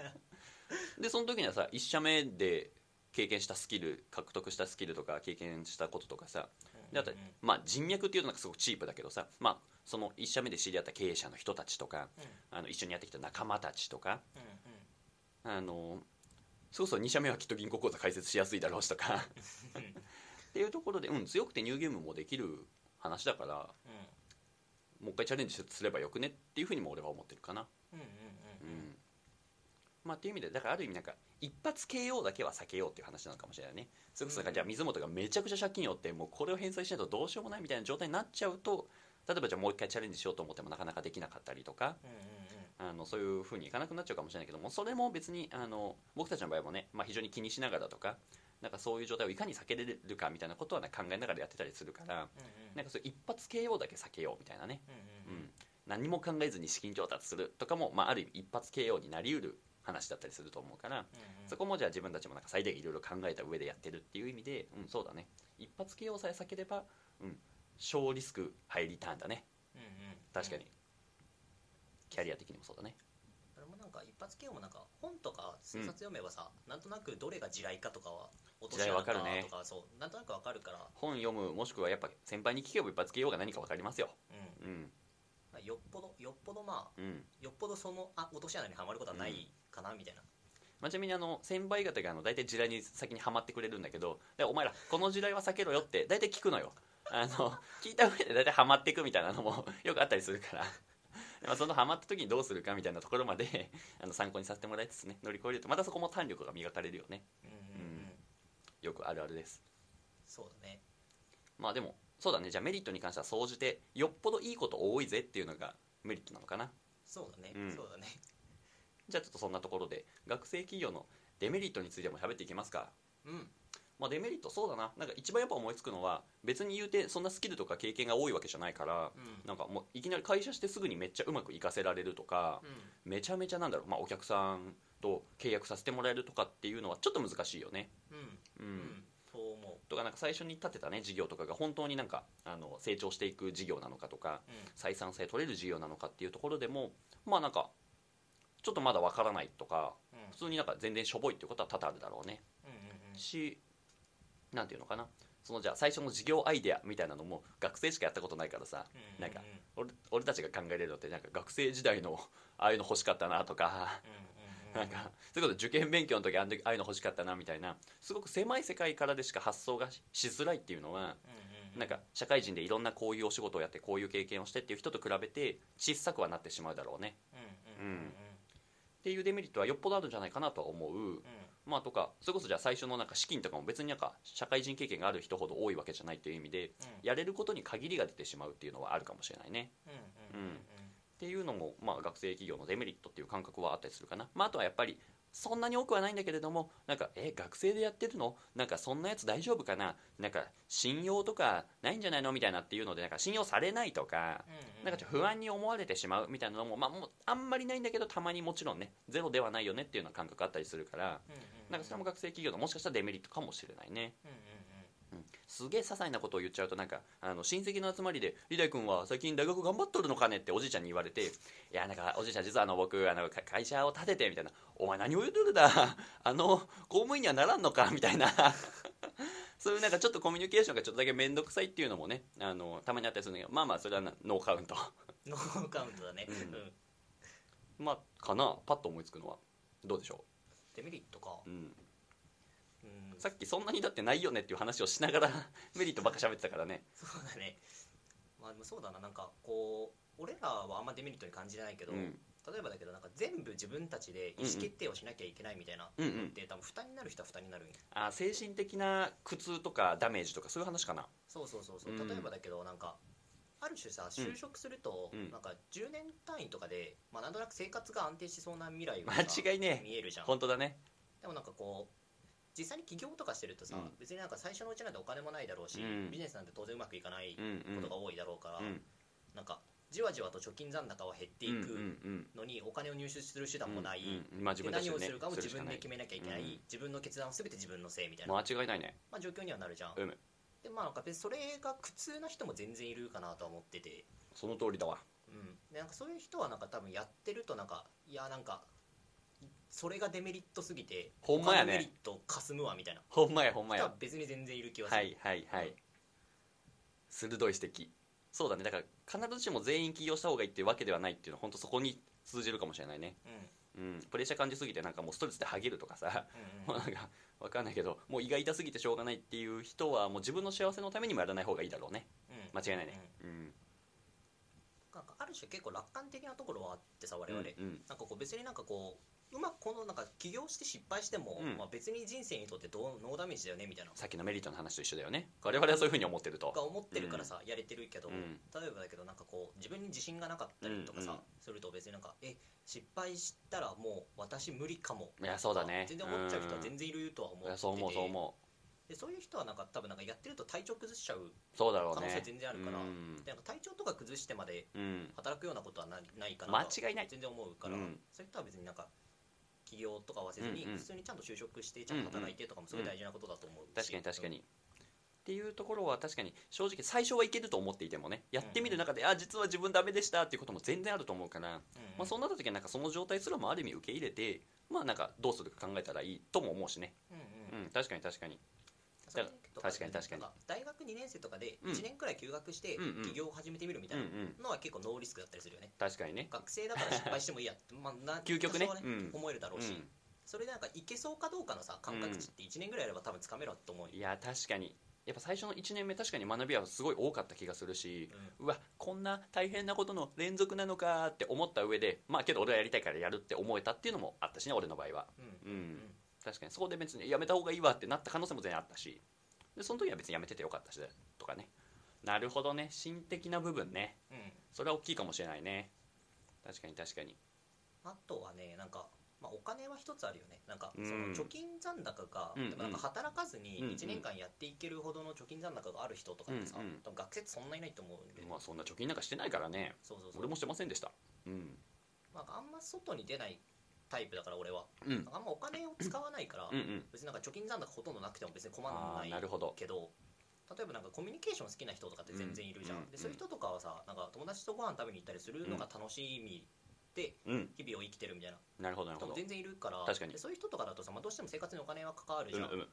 でその時にはさ1社目で経験したスキル獲得したスキルとか経験したこととかさ。であと、まあ、人脈っていうのがすごくチープだけどさ、まあ、その1社目で知り合った経営者の人たちとかあの一緒にやってきた仲間たちとか。うんうん。あのそうそう2社目はきっと銀行口座開設しやすいだろうしとかっていうところで、うん、強くてニューゲームもできる話だからもう一回チャレンジすればよくねっていうふうにも俺は思ってるかな。うんうんうんうん。まあ、っていう意味でだからある意味なんか一発 KO だけは避けようっていう話なのかもしれないね。それこそじゃあ水本がめちゃくちゃ借金を負ってもうこれを返済しないとどうしようもないみたいな状態になっちゃうと例えばじゃあもう一回チャレンジしようと思ってもなかなかできなかったりとかうんうん。あのそういうふうにいかなくなっちゃうかもしれないけどもそれも別にあの僕たちの場合もね、まあ、非常に気にしながらとかなんかそういう状態をいかに避けれるかみたいなことは、ね、考えながらやってたりするからうんうん。なんか一発 KO だけ避けようみたいなね、うんうんうん、何も考えずに資金調達するとかも、まあ、ある意味一発 KO になりうる話だったりすると思うから、うんそこもじゃあ自分たちもなんか最大限いろいろ考えた上でやってるっていう意味で、うん、そうだね。一発 KO さえ避ければ、うん、小リスクハイリターンだね。うんうん。確かに、キャリア的にもそうだね。あれもなんか一発 KO もなんか本とか数冊読めばさ、なんとなくどれが地雷かとかは落とし穴かるね。とかそうなんとなくわかるから、本読むもしくはやっぱ先輩に聞けば一発 KO が何か分かりますよ。うん。うん。まあ、よっぽどよっぽどまあうん。よっぽどそのあ落とし穴にはまることはないかなみたいな、まあ、ちなみにあの先輩方があの大体地雷に先にはまってくれるんだけどでお前らこの地雷は避けろよって大体聞くのよ。あの聞いた上で大体はまっていくみたいなのもよくあったりするから。まあそのハマった時にどうするかみたいなところまであの参考にさせてもらいつつね乗り越えるとまたそこも胆力が磨かれるよね。うんよくあるあるです。そうだね。まあでもそうだね。じゃあメリットに関しては総じてよっぽどいいこと多いぜっていうのがメリットなのかな。そうだね、うん。そうだね。じゃあちょっとそんなところで学生企業のデメリットについても喋っていきますか。うんまあ、デメリットそうだな。なんか一番やっぱ思いつくのは別に言うてそんなスキルとか経験が多いわけじゃないからうん。なんかもういきなり会社してすぐにめっちゃうまくいかせられるとかめちゃめちゃなんだろう、まあ、お客さんと契約させてもらえるとかっていうのはちょっと難しいよね。うん。ううん。う思とかなんか最初に立てたね事業とかが本当になんかあの成長していく事業なのかとかう、うん。採算性取れる事業なのかっていうところでもまあなんかちょっとまだわからないとかうん。普通になんか全然しょぼいっていうことは多々あるだろうね。うんうんうん。しなんていうのかな。そのじゃあ最初の事業アイデアみたいなのも学生しかやったことないからさ。うん。なんか俺俺たちが考えれるのってなんか学生時代のああいうの欲しかったなとか。うんうんなんかそういうこと受験勉強の時あああいうの欲しかったなみたいな。すごく狭い世界からでしか発想がししづらいっていうのはうんうんうん。なんか社会人でいろんなこういうお仕事をやってこういう経験をしてっていう人と比べて小さくはなってしまうだろうね。うんうん。うん。っていうデメリットはよっぽどあるんじゃないかなとは思う。うんまあとかそれこそじゃあ最初のなんか資金とかも別になんか社会人経験がある人ほど多いわけじゃないっていう意味でうん。やれることに限りが出てしまうっていうのはあるかもしれないね。っていうのも、まあ、学生企業のデメリットっていう感覚はあったりするかな、まあ、あとはやっぱりそんなに多くはないんだけれどもなんかえ学生でやってるの？なんかそんなやつ大丈夫かな？なんか信用とかないんじゃないの？みたいなっていうのでなんか信用されないとかうんなんかちょっと不安に思われてしまうみたいなのも,、まあ、もうあんまりないんだけどたまにもちろんねゼロではないよねっていうような感覚あったりするからうんうん。なんかそれも学生企業のもしかしたらデメリットかもしれないね。うんうんうんすげえ些細なことを言っちゃうとなんかあの親戚の集まりで「リダイ君は最近大学頑張っとるのかね?」っておじいちゃんに言われて「いやなんかおじいちゃん実はあの僕あのか会社を建てて」みたいな「お前何を言うとるだ？あの公務員にはならんのか」みたいな。そういうなんかちょっとコミュニケーションがちょっとだけ面倒くさいっていうのもねあのたまにあったりするんだけど。まあまあそれはなノーカウント。ノーカウントだね。うん。うん。まあかな。パッと思いつくのは。どうでしょデメリットか。うんさっきそんなにだってないよねっていう話をしながら メリットばっか喋ってたからね。そうだね。まあでもそうだな。なんかこう俺らはあんまデメリットに感じないけど、うん。例えばだけどなんか全部自分たちで意思決定をしなきゃいけないみたいなうんうん。のって多分負担になる人は負担になるんよあ精神的な苦痛とかダメージとかそういう話かな。そうそうそうそう。うん。例えばだけどなんかある種さ就職すると、うん。なんか10年単位とかで、まあ、なんとなく生活が安定しそうな未来がさ間違いね見えるじゃん。本当だね。でもなんかこう実際に起業とかしてるとさ、うん。別になんか最初のうちなんてお金もないだろうし、うん。ビジネスなんて当然うまくいかないことが多いだろうから、うんなんかじわじわと貯金残高は減っていくのにお金を入手する手段もない、まあね何をするかも自分で決めなきゃいけない、うん。自分の決断を全て自分のせいみたいな、間違いないね。まあ、状況にはなるじゃん、うん。でまあなんか別にそれが苦痛な人も全然いるかなとは思ってて、その通りだわ。うん、でなんかそういう人はなんか多分やってるとなんかいやなんかそれがデメリットすぎてほんまやね。他のメリットかすむわみたいな。ほんまやほんま人はや別に全然いる気はする、はいはいはい。鋭い指摘。そうだね。だから必ずしも全員起業した方がいいっていうわけではないっていうのは本当そこに通じるかもしれないね。うん。うん。うんプレッシャー感じすぎてなんかもうストレスでハゲるとかさうんもうなん。か わかんないけどもう胃が痛すぎてしょうがないっていう人はもう自分の幸せのためにもやらない方がいいだろうね。うん。間違いないね。うん。なんかある種結構楽観的なところはあってさ我々、うんうん。なんかこう別になんかこううまくこのなんか起業して失敗しても、うん。まあ、別に人生にとってどうノーダメージだよねみたいな。さっきのメリットの話と一緒だよね。我々はそういうふうに思ってると。が思ってるからさ、やれてるけど、うん。例えばだけどなんかこう自分に自信がなかったりとかさ、うんうん。すると別になんかえ失敗したらもう私無理かもいやそうだね。全然思っちゃう人は全然いるとは思ってて、いやそう思うそう思う。でそういう人はなんか多分なんかやってると体調崩しちゃうそうだろう可能性ね全然あるから、うん。でなんか体調とか崩してまでうん。働くようなことはなないかなと間違いない。全然思うから、うん。そういう人は別になんか起業とかはせずにうんうん。普通にちゃんと就職してちゃんと働いてとかもすごい大事なことだと思うし、確かに確かに、っていうところは確かに正直最初はいけると思っていてもねやってみる中で、あ実は自分ダメでしたっていうことも全然あると思うから、うん、うんまあ、そうなった時はなんかその状態すらもある意味受け入れてまあなんかどうするか考えたらいいとも思うしね。うんうん。うん確かに確かにそれと確かに確かに。なん大学2年生とかでうん。1年くらい休学してうんうん。起業を始めてみるみたいうんうん。なのは結構ノーリスクだったりするよね。確かにね。学生だから失敗してもいいや。って、まあ、な 究極ね。多少はうん。思えるだろうし、うん。それでなんかいけそうかどうかのさ感覚値って1年ぐらいあれば多分つかめると思うよ。いや確かに。やっぱ最初の1年目確かに学びはすごい多かった気がするし、うわこんな大変なことの連続なのかって思った上でまあけど俺はやりたいからやるって思えたっていうのもあったしね俺の場合は。うん。うん、確かにそこで別にやめた方がいいわってなった可能性も全然あったし。でその時は別にやめててよかったしとかね。なるほどね。心的な部分ね。うん。うんそれは大きいかもしれないね。確かに確かに。あとはねなんか、まあ、お金は一つあるよね。なんかうん。その貯金残高が、うんでもなんか働かずにうんうん。1年間やっていけるほどの貯金残高がある人とかってさ、うんうん。多分学生ってそんないないと思うんで、まあそんな貯金なんかしてないからね。そうそうそう。俺もしてませんでした。うん。なんかあんま外に出ないタイプだから俺は。うん。あんまお金を使わないから、うんうん。別になんか貯金残高ほとんどなくても別に困らあないあなるほど。けど例えばなんかコミュニケーション好きな人とかって全然いるじゃん、うん。でそういう人とかはさなんか友達とご飯食べに行ったりするのが楽しみでうん。日々を生きてるみたいな。なるほどなるほど。人も全然いるから確かに。でそういう人とかだとさ、まあ、どうしても生活にお金は関わるじゃん、うんうん。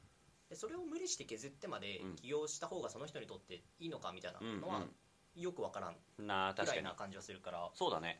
でそれを無理して削ってまでうん。起業した方がその人にとっていいのかみたいなのはよくわからん。うんなあぐ確からにいな感じはするから。そうだね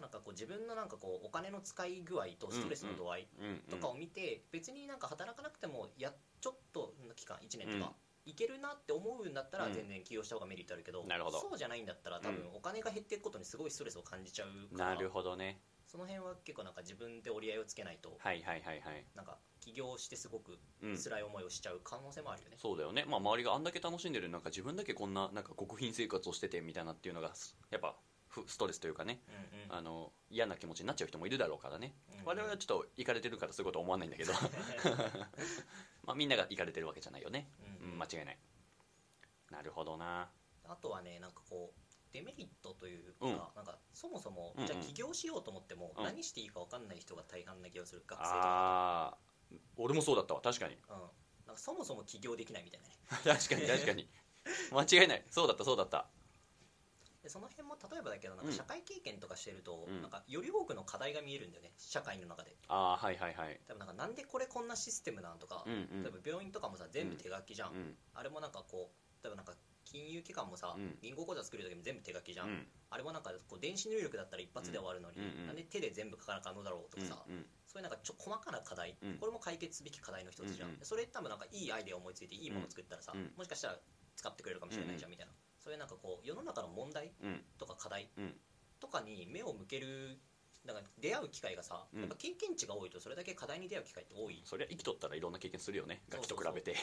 なんかこう自分のなんかこうお金の使い具合とストレスの度合いうんうんとかを見て別になんか働かなくてもやちょっとの期間1年とか、いけるなって思うんだったらうん。全然起業した方がメリットあるけど、そうじゃないんだったら多分うん。お金が減っていくことにすごいストレスを感じちゃうからなるほどね。その辺は結構なんか自分で折り合いをつけないとはいはいはいはい。なんか起業してすごくうん辛い思いをしちゃう可能性もあるよね、そうだよね、まあ、周りがあんだけ楽しんでるなんか自分だけこんななんか極貧生活をしててみたいなっていうのがすやっぱふストレスというかねうんうん。あの嫌な気持ちになっちゃう人もいるだろうからね、うんうん。我々はちょっと行かれてるからそういうこと思わないんだけど。まあみんなが行かれてるわけじゃないよね、ううん。ん、間違いない。なるほどな。あとはねなんかこうデメリットというか,、うん。なんかそもそも、じゃあ起業しようと思っても、うん。何していいか分かんない人が大半な気がする。学生とかああ俺もそうだったわ確かに。うん、なんかそもそも起業できないみたいなね。確かに確かに。間違いない。そうだったそうだったでその辺も例えばだけどなんうん。か社会経験とかしてると、うん。なんかより多くの課題が見えるんだよね。社会の中で。ああはいはいはい。多分なんかなんでこれこんなシステムなんとか、うんうん。例えば病院とかもさ全部手書きじゃん、うんあれもなんかこう例えばなんか金融機関もさ、うん。銀行口座作る時も全部手書きじゃん、うん。あれもなんかこう電子入力だったら一発で終わるのに、うんうんなんで手で全部書かなあかんのだろうとかさ、うんうん。そういうなんかちょ細かな課題、うん。これも解決すべき課題の一つじゃん、うんうん。それ多分なんかいいアイデア思いついていいもの作ったらさ、うん。もしかしたら使ってくれるかもしれないじゃん。みたいな、そういうなんかこう世の中の問題うん。とか課題うん。とかに目を向けるなんか出会う機会がさ、うん。やっぱ経験値が多いとそれだけ課題に出会う機会って多い。そりゃ生きとったらいろんな経験するよねそうガキと比べて。で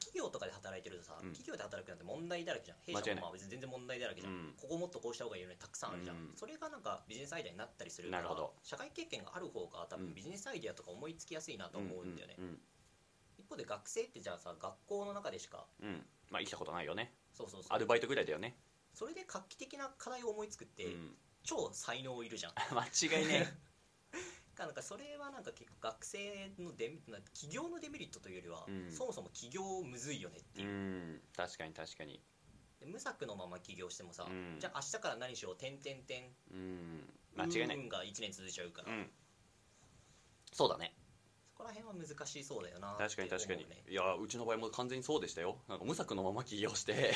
企業とかで働いてるとさ、うん。企業で働くなんて問題だらけじゃん。弊社もまあ別に全然問題だらけじゃん、うん。ここもっとこうした方がいいよねたくさんあるじゃん、うん。それがなんかビジネスアイデアになったりするからなるほど。社会経験がある方が多うん分ビジネスアイデアとか思いつきやすいなと思うん。だよね、一方で学生ってじゃあさ学校の中でしかうんまあ生きたことないよねそうそうそう。アルバイトぐらいだよね。それで画期的な課題を思いつくって、うん、超才能いるじゃん。間違いね。なんかそれはなんか結構学生のデ企業のデメリットというよりは、うん。そもそも起業むずいよねってういう、ん。確かに確かに。で無策のまま起業してもさ、うん。じゃあ明日から何しよう点点点うん。間違いない。運が1年続いちゃうから、うん。そうだね難しそうだよな確かに確かに、いやうちの場合も完全にそうでしたよ。なんか無策のまま起業して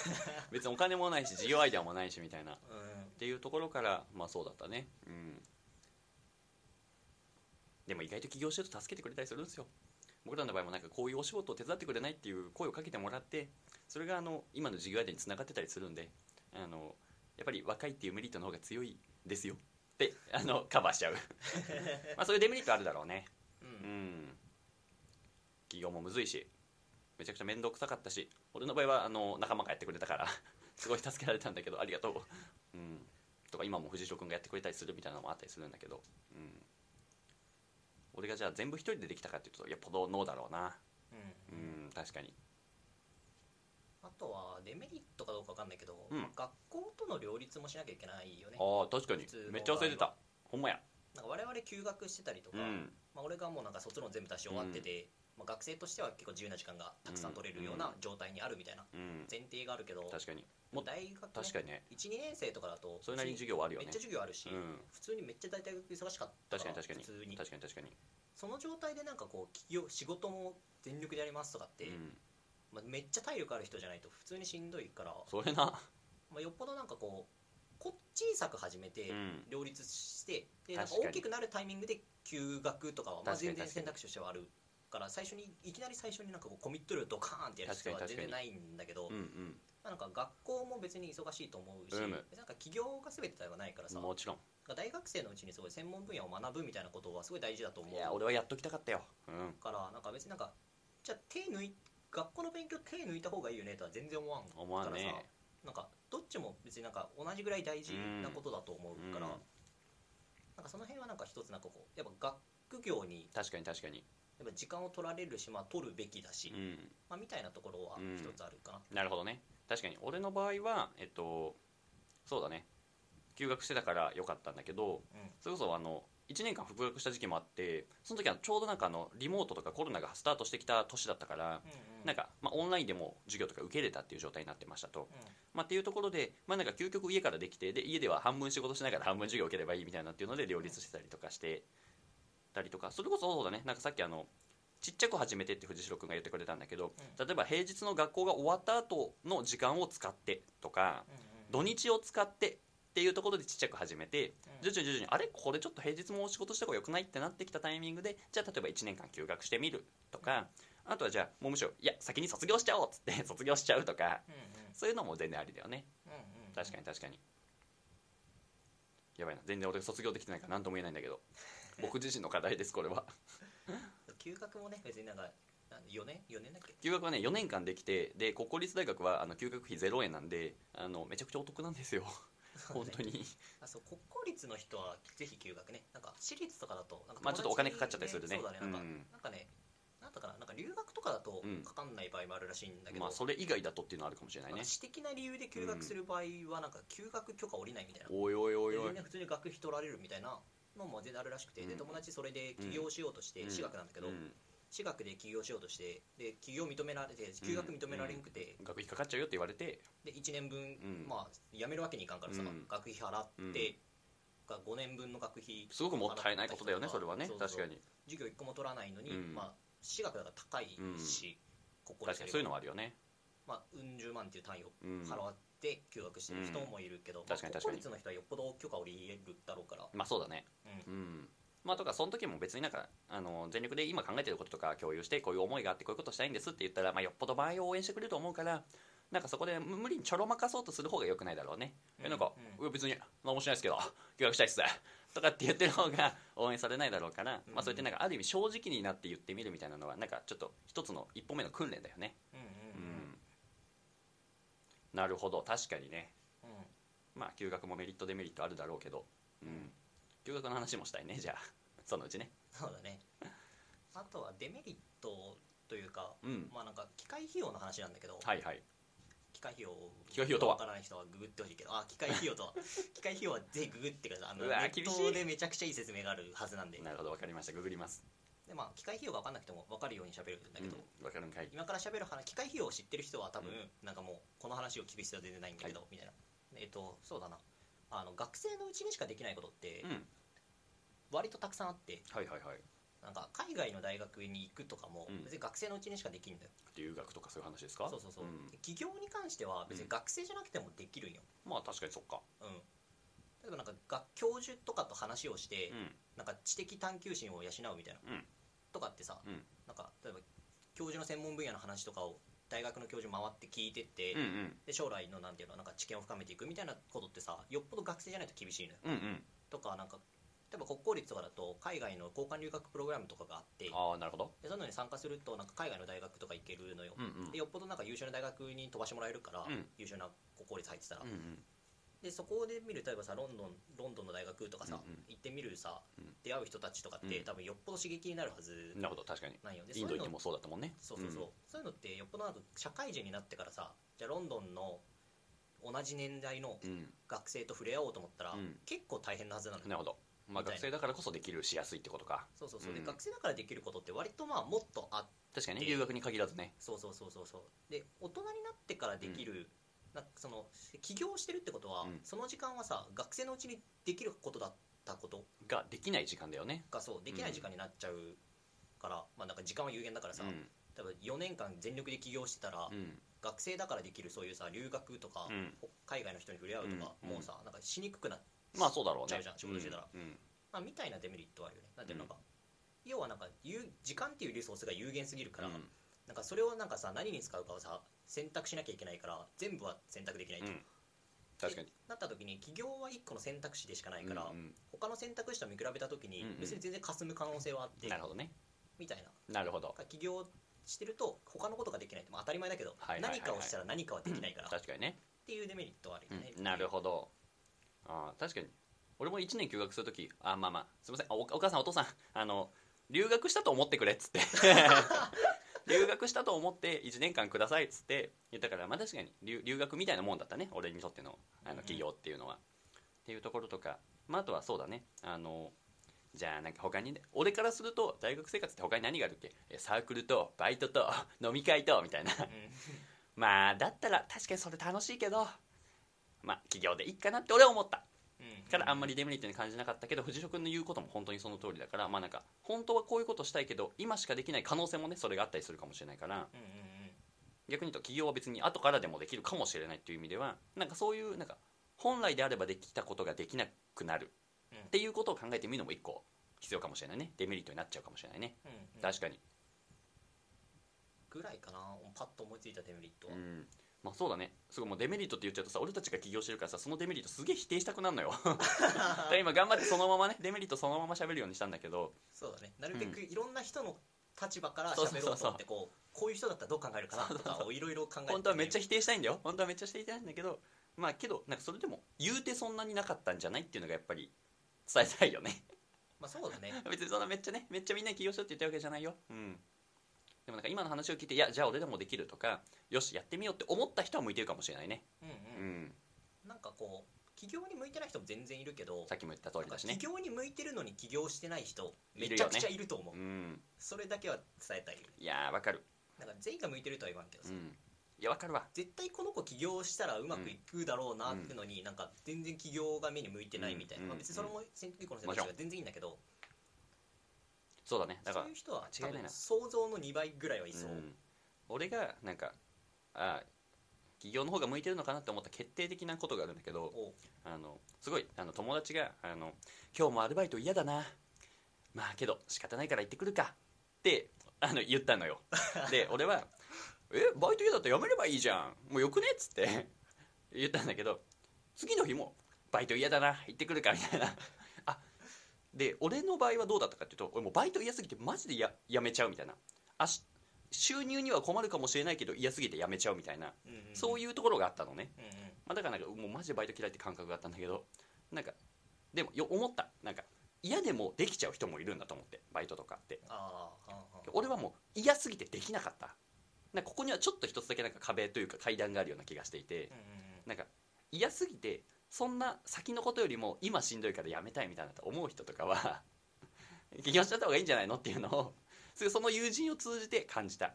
別にお金もないし事業アイデアもないしみたいな。っていうところからまあそうだったね。うん。でも意外と起業してると助けてくれたりするんですよ。僕らの場合もなんかこういうお仕事を手伝ってくれないっていう声をかけてもらってそれがあの今の事業アイデアにつながってたりするんであのやっぱり若いっていうメリットの方が強いですよ。ってあのカバーしちゃう。まあそういうデメリットあるだろうね。うん、ううんん起業もむずいしめちゃくちゃ面倒くさかったし俺の場合はあの仲間がやってくれたから すごい助けられたんだけどありがとう、うん、とか今も藤代君がやってくれたりするみたいなのもあったりするんだけど、うん、俺がじゃあ全部一人でできたかっていうとよっぽどノーだろうな。うん。うん確かに。あとはデメリットかどうかわかんないけど、うん。まあ学校との両立もしなきゃいけないよね。ああ確かに。普通のめっちゃ忘れてた。ほんまや。なんか我々休学してたりとか、うん。まあ、俺がもうなんか卒論全部出し終わってて、まあ、学生としては結構自由な時間がたくさん取れるような状態にあるみたいなうん。前提があるけど、確かに。も大学、ね、確かに。ね12年生とかだとそれなりに授業はあるよね。めっちゃ授業あるし、うん。普通にめっちゃ大体忙しかった確かに確かに。普通に。確かに確かに。その状態でなんかこう企業仕事も全力でやりますとかって、うん。まあ、めっちゃ体力ある人じゃないと普通にしんどいから、それな。まあ、よっぽどなんかこうこ小さく始めてうん。両立して、でなんか大きくなるタイミングで休学とかはまあ全然選択肢としてはあるから最初にいきなり最初になんかこうコミット量ドカーンってやる必要は全然ないんだけど、うんうん。まあ、なんか学校も別に忙しいと思うし、うん。なんか起業が全てではないからさもちろん。大学生のうちにすごい専門分野を学ぶみたいなことはすごい大事だと思いうや俺はやっときたかったよ。うん。からなんか別になんかじゃあ手抜い学校の勉強手抜いた方がいいよねとは全然思わん思わんね。からさなんかどっちも別になんか同じぐらい大事なことだと思うから、うん。なんかその辺はなんか一つなんかこうやっぱ学業に確かに確かにやっぱ時間を取られるしまあ取るべきだし、うん。まあ、みたいなところはうん。一つあるかな、なるほどね。確かに。俺の場合はえっとそうだね。休学してたからよかったんだけどうん。それこそあの1年間復学した時期もあってその時はちょうどなんかあのリモートとかコロナがスタートしてきた年だったからうんうん。なんか、まあ、オンラインでも授業とか受けれたっていう状態になってましたと、うん。まあ、っていうところで、まあ、なんか究極家からできてで家では半分仕事しながら半分授業受ければいいみたいなっていうので両立してたりとかしてたりとかそれこそそうだね。なんかさっきあのちっちゃく始めてって藤代君が言ってくれたんだけど、例えば平日の学校が終わった後の時間を使ってとかうんうん土日を使ってっていうところでちっちゃく始めてうん。徐々に徐々にあれ？これちょっと平日も仕事した方がよくないってなってきたタイミングでじゃあ例えば1年間休学してみるとかあとはじゃあもうむしろいや先に卒業しちゃおうっつって卒業しちゃうとかうんうん。そういうのも全然ありだよね。うんうん。確かに確かに。やばいな。全然俺卒業できてないから何とも言えないんだけど 僕自身の課題ですこれは。休学もね別になんか4年4年だっけ？休学はね4年間できてで国公立大学はあの休学費0円なんであのめちゃくちゃお得なんですよ。本当に。あそう国公立の人はぜひ休学ね。なんか私立とかだとなんかまあちょっとお金かかっちゃったりするね。そうだね。なんか,、うんなんかねなんだかななんか留学とかだとうん。かかんない場合もあるらしいんだけど、まあそれ以外だとっていうのはあるかもしれないね。なんか私的な理由で休学する場合はなんか休学許可下りないみたいな、おいおいおいおい。普通に学費取られるみたいなのも全然あるらしくて、でうん。友達それで起業しようとして、うん。私学なんだけど、うん。私学で起業しようとしてで起業認められて休学認められんくて、学費かかっちゃうよって言われて。で1年分、ん。まあ辞めるわけにいかんからさ、うん。学費払って、が5年分の学費すごくもったいないことだよねそれはね。確かに。授業1個も取らないのに、うん。まあ私学だから高いし、ここ確かにそういうのはあるよね。まあうん十万っていう単位をうん。払って休学してる人もいるけど、ん確かにまあ確かに。の人はよっぽど許可を下りるだろうから、まあそうだね。うん。うん。まあとかその時も別になんかあの全力で今考えてることとか共有してこういう思いがあってこういうことしたいんですって言ったら、まあ、よっぽど場合を応援してくれると思うからなんかそこで無無理にちょろまかそうとする方がよくないだろうね、うん。えなんか、うん。別に何もしないですけど休学したいっすとかって言ってる方が 応援されないだろうから、うん。まあそうやってなんかある意味正直になって言ってみるみたいなのはなんかちょっと一つの一歩目の訓練だよね。うんなるほど。確かにね。うん。うんまあ休学もメリットデメリットあるだろうけど、うん、休学の話もしたいねじゃあ。そのうちね。そうだね。あとはデメリットというか、うん。まあなんか機械費用の話なんだけど、はいはい。機械費用機械費用とは？わからない人はググってほしいけど。あ機械費用とは？機械費用はぜひググってください。あのネットでめちゃくちゃいい説明があるはずなんで。なるほど分かりました。ググりますでまあ機械費用が分かんなくても分かるように喋るんだけど、うん、分かるんかい。今から喋る話機械費用を知ってる人は多分、うん。なんかもうこの話を聞く必要は全然ないんだけど、みたいな。えっ、とそうだな。あの学生のうちにしかできないことってうん。割とたくさんあって。はいはいはい。なんか海外の大学に行くとかもうん。別に学生のうちにしかできるんだよ、留学とかそういう話ですか？そうそうそう、ん。で起業に関しては別に学生じゃなくてもできるんよ、まあ確かにそっか。うん。例えばなんか学教授とかと話をして、うん。なんか知的探求心を養うみたいな、うんとかってさ、うん。なんか例えば教授の専門分野の話とかを大学の教授回って聞いてって、うんうん。で将来のなんていうのなんか知見を深めていくみたいなことってさよっぽど学生じゃないと厳しいのよ。うんうん。とかなんか例えば国公立とかだと海外の交換留学プログラムとかがあってああなるほど。でそういうのに参加するとなんか海外の大学とか行けるのよ、うんうん。でよっぽどなんか優秀な大学に飛ばしてもらえるから、うん。優秀な国公立入ってたら、うんうんでそこで見る例えばさロンドンロンドンの大学とかさ、うんうん。行ってみるさ、うん。出会う人たちとかって、うん。多分よっぽど刺激になるはず。なるほど確かに。なんよでインド行ってそういうのもそうだったもんね。そうそうそう、そういうのってよっぽど社会人になってからさじゃあロンドンの同じ年代のうん、うん学生と触れ合おうと思ったら、うん。結構大変なはずなのよ。なるほど。まあ学生だからこそできるしやすいってことか。そうそうそう、でうん学生だからできることって割とまあもっとあで確かにね留学に限らずねそうそうそうそうそうで大人になって。からできる、なんかその起業してるってことは、うん。その時間はさ学生のうちにできることだったこと？ができない時間だよね。がそうできない時間になっちゃうから、まあなんか時間は有限だからさ、うん。多分4年間全力で起業してたら、うん。学生だからできるそういうさ留学とか、うん。海外の人に触れ合うとか、うん。もうさなんかしにくくなっまあそうだろうね。ちゃうじゃん仕事してたら。うん。うんまあ、みたいなデメリットはあるよね。なんていうのか、要はなんか有時間っていうリソースが有限すぎるから、うん。なんかそれをなんかさ何に使うかをさ選択しなきゃいけないから全部は選択できないと、うん。確かに。でなった時に起業は1個の選択肢でしかないから、うんうん他の選択肢と見比べた時にうんうん。別に全然霞む可能性はあって、なるほどね。みたいな。なるほど。起業してると他のことができないって、まあ、当たり前だけど、何かをしたら何かはできないから、っ確かにね。ていうデメリットはあるよね、うん。なるほど。あー確かに。俺も1年休学するときあまあまあすいません。あおお母さんお父さんあの留学したと思ってくれっつって 留学したと思って1年間くださいっつって言ったからまあ確かに留留学みたいなもんだったね俺にとってのあの企業っていうのは、っていうところとか、まあ、あとはそうだねあのじゃあなんか他にね俺からすると大学生活って他に何があるっけ？えサークルとバイトと 飲み会とみたいな。うん。まあだったら確かにそれ楽しいけどまあ企業でいいかなって俺は思った。うんからあんまりデメリットに感じなかったけど藤代君の言うことも本当にその通りだからまあなんか本当はこういうことしたいけど今しかできない可能性もねそれがあったりするかもしれないから。逆に言うと企業は別に後からでもできるかもしれないっていう意味ではなんかそういうなんか本来であればできたことができなくなる。うん。っていうことを考えてみるのも一個必要かもしれないね。デメリットになっちゃうかもしれないね。うんうん。確かに。ぐらいかな。パッと思いついたデメリットは、うんまあそうだね。すごいもうデメリットって言っちゃうとさ俺たちが起業してるからさそのデメリットすげえ否定したくなるのよ。だから今頑張ってそのままねデメリットそのまま喋るようにしたんだけど。そうだね。なるべくいろんな人の立場から喋ろうと思ってこうこういう人だったらどう考えるかなとかをいろいろ考えて本当はめっちゃ否定したいんだよ。本当はめっちゃ否定したいんだけどまあけどなんかそれでも言うてそんなになかったんじゃないっていうのがやっぱり伝えたいよね。まあそうだね。別にそんなめっちゃねめっちゃみんな起業しようって言ったわけじゃないよ。うんでもなんか今の話を聞いていやじゃあ俺でもできるとかよしやってみようって思った人は向いてるかもしれないね。うんううん。んなんかこう起業に向いてない人も全然いるけどさっきも言った通りだしね。起業に向いてるのに起業してない人めちゃくちゃいると思う。うん。それだけは伝えたいいやーわかる。なんか全員が向いてるとは言わんけどさ、うん。いやわかるわ。絶対この子起業したらうまくいくだろうなってのに、なんか全然起業が目に向いてないみたいな、うん。まあ、別にそれも選一個の選択肢が全然いいんだけど、そうだね。だからそういう人は違いない。な想像の2倍ぐらいはいそう、うん。俺がなんかあ起業の方が向いてるのかなって思った決定的なことがあるんだけどおあのすごいあの友達があの「今日もアルバイト嫌だな。まあけど仕方ないから行ってくるか」ってあの言ったのよ。で俺は「えバイト嫌だったら辞めればいいじゃん。もうよくね?」っつって 言ったんだけど次の日も「バイト嫌だな。行ってくるか」みたいな。あで俺の場合はどうだったかっていうと俺もうバイト嫌すぎてマジでややめちゃうみたいな。あし収入には困るかもしれないけど嫌すぎてやめちゃうみたいな。うんうんうん。そういうところがあったのね。うんうん。まあ、だからなんかもうマジでバイト嫌いって感覚があったんだけどなんかでもよ思った。なんか嫌でもできちゃう人もいるんだと思ってバイトとかって。俺はもう嫌すぎてできなかった。なここにはちょっと一つだけなんか壁というか階段があるような気がしていてうんうんうん。なんか嫌すぎてそんな先のことよりも今しんどいからやめたいみたいなと思う人とかは 起業しちゃった方がいいんじゃないのっていうのをそその友人を通じて感じた。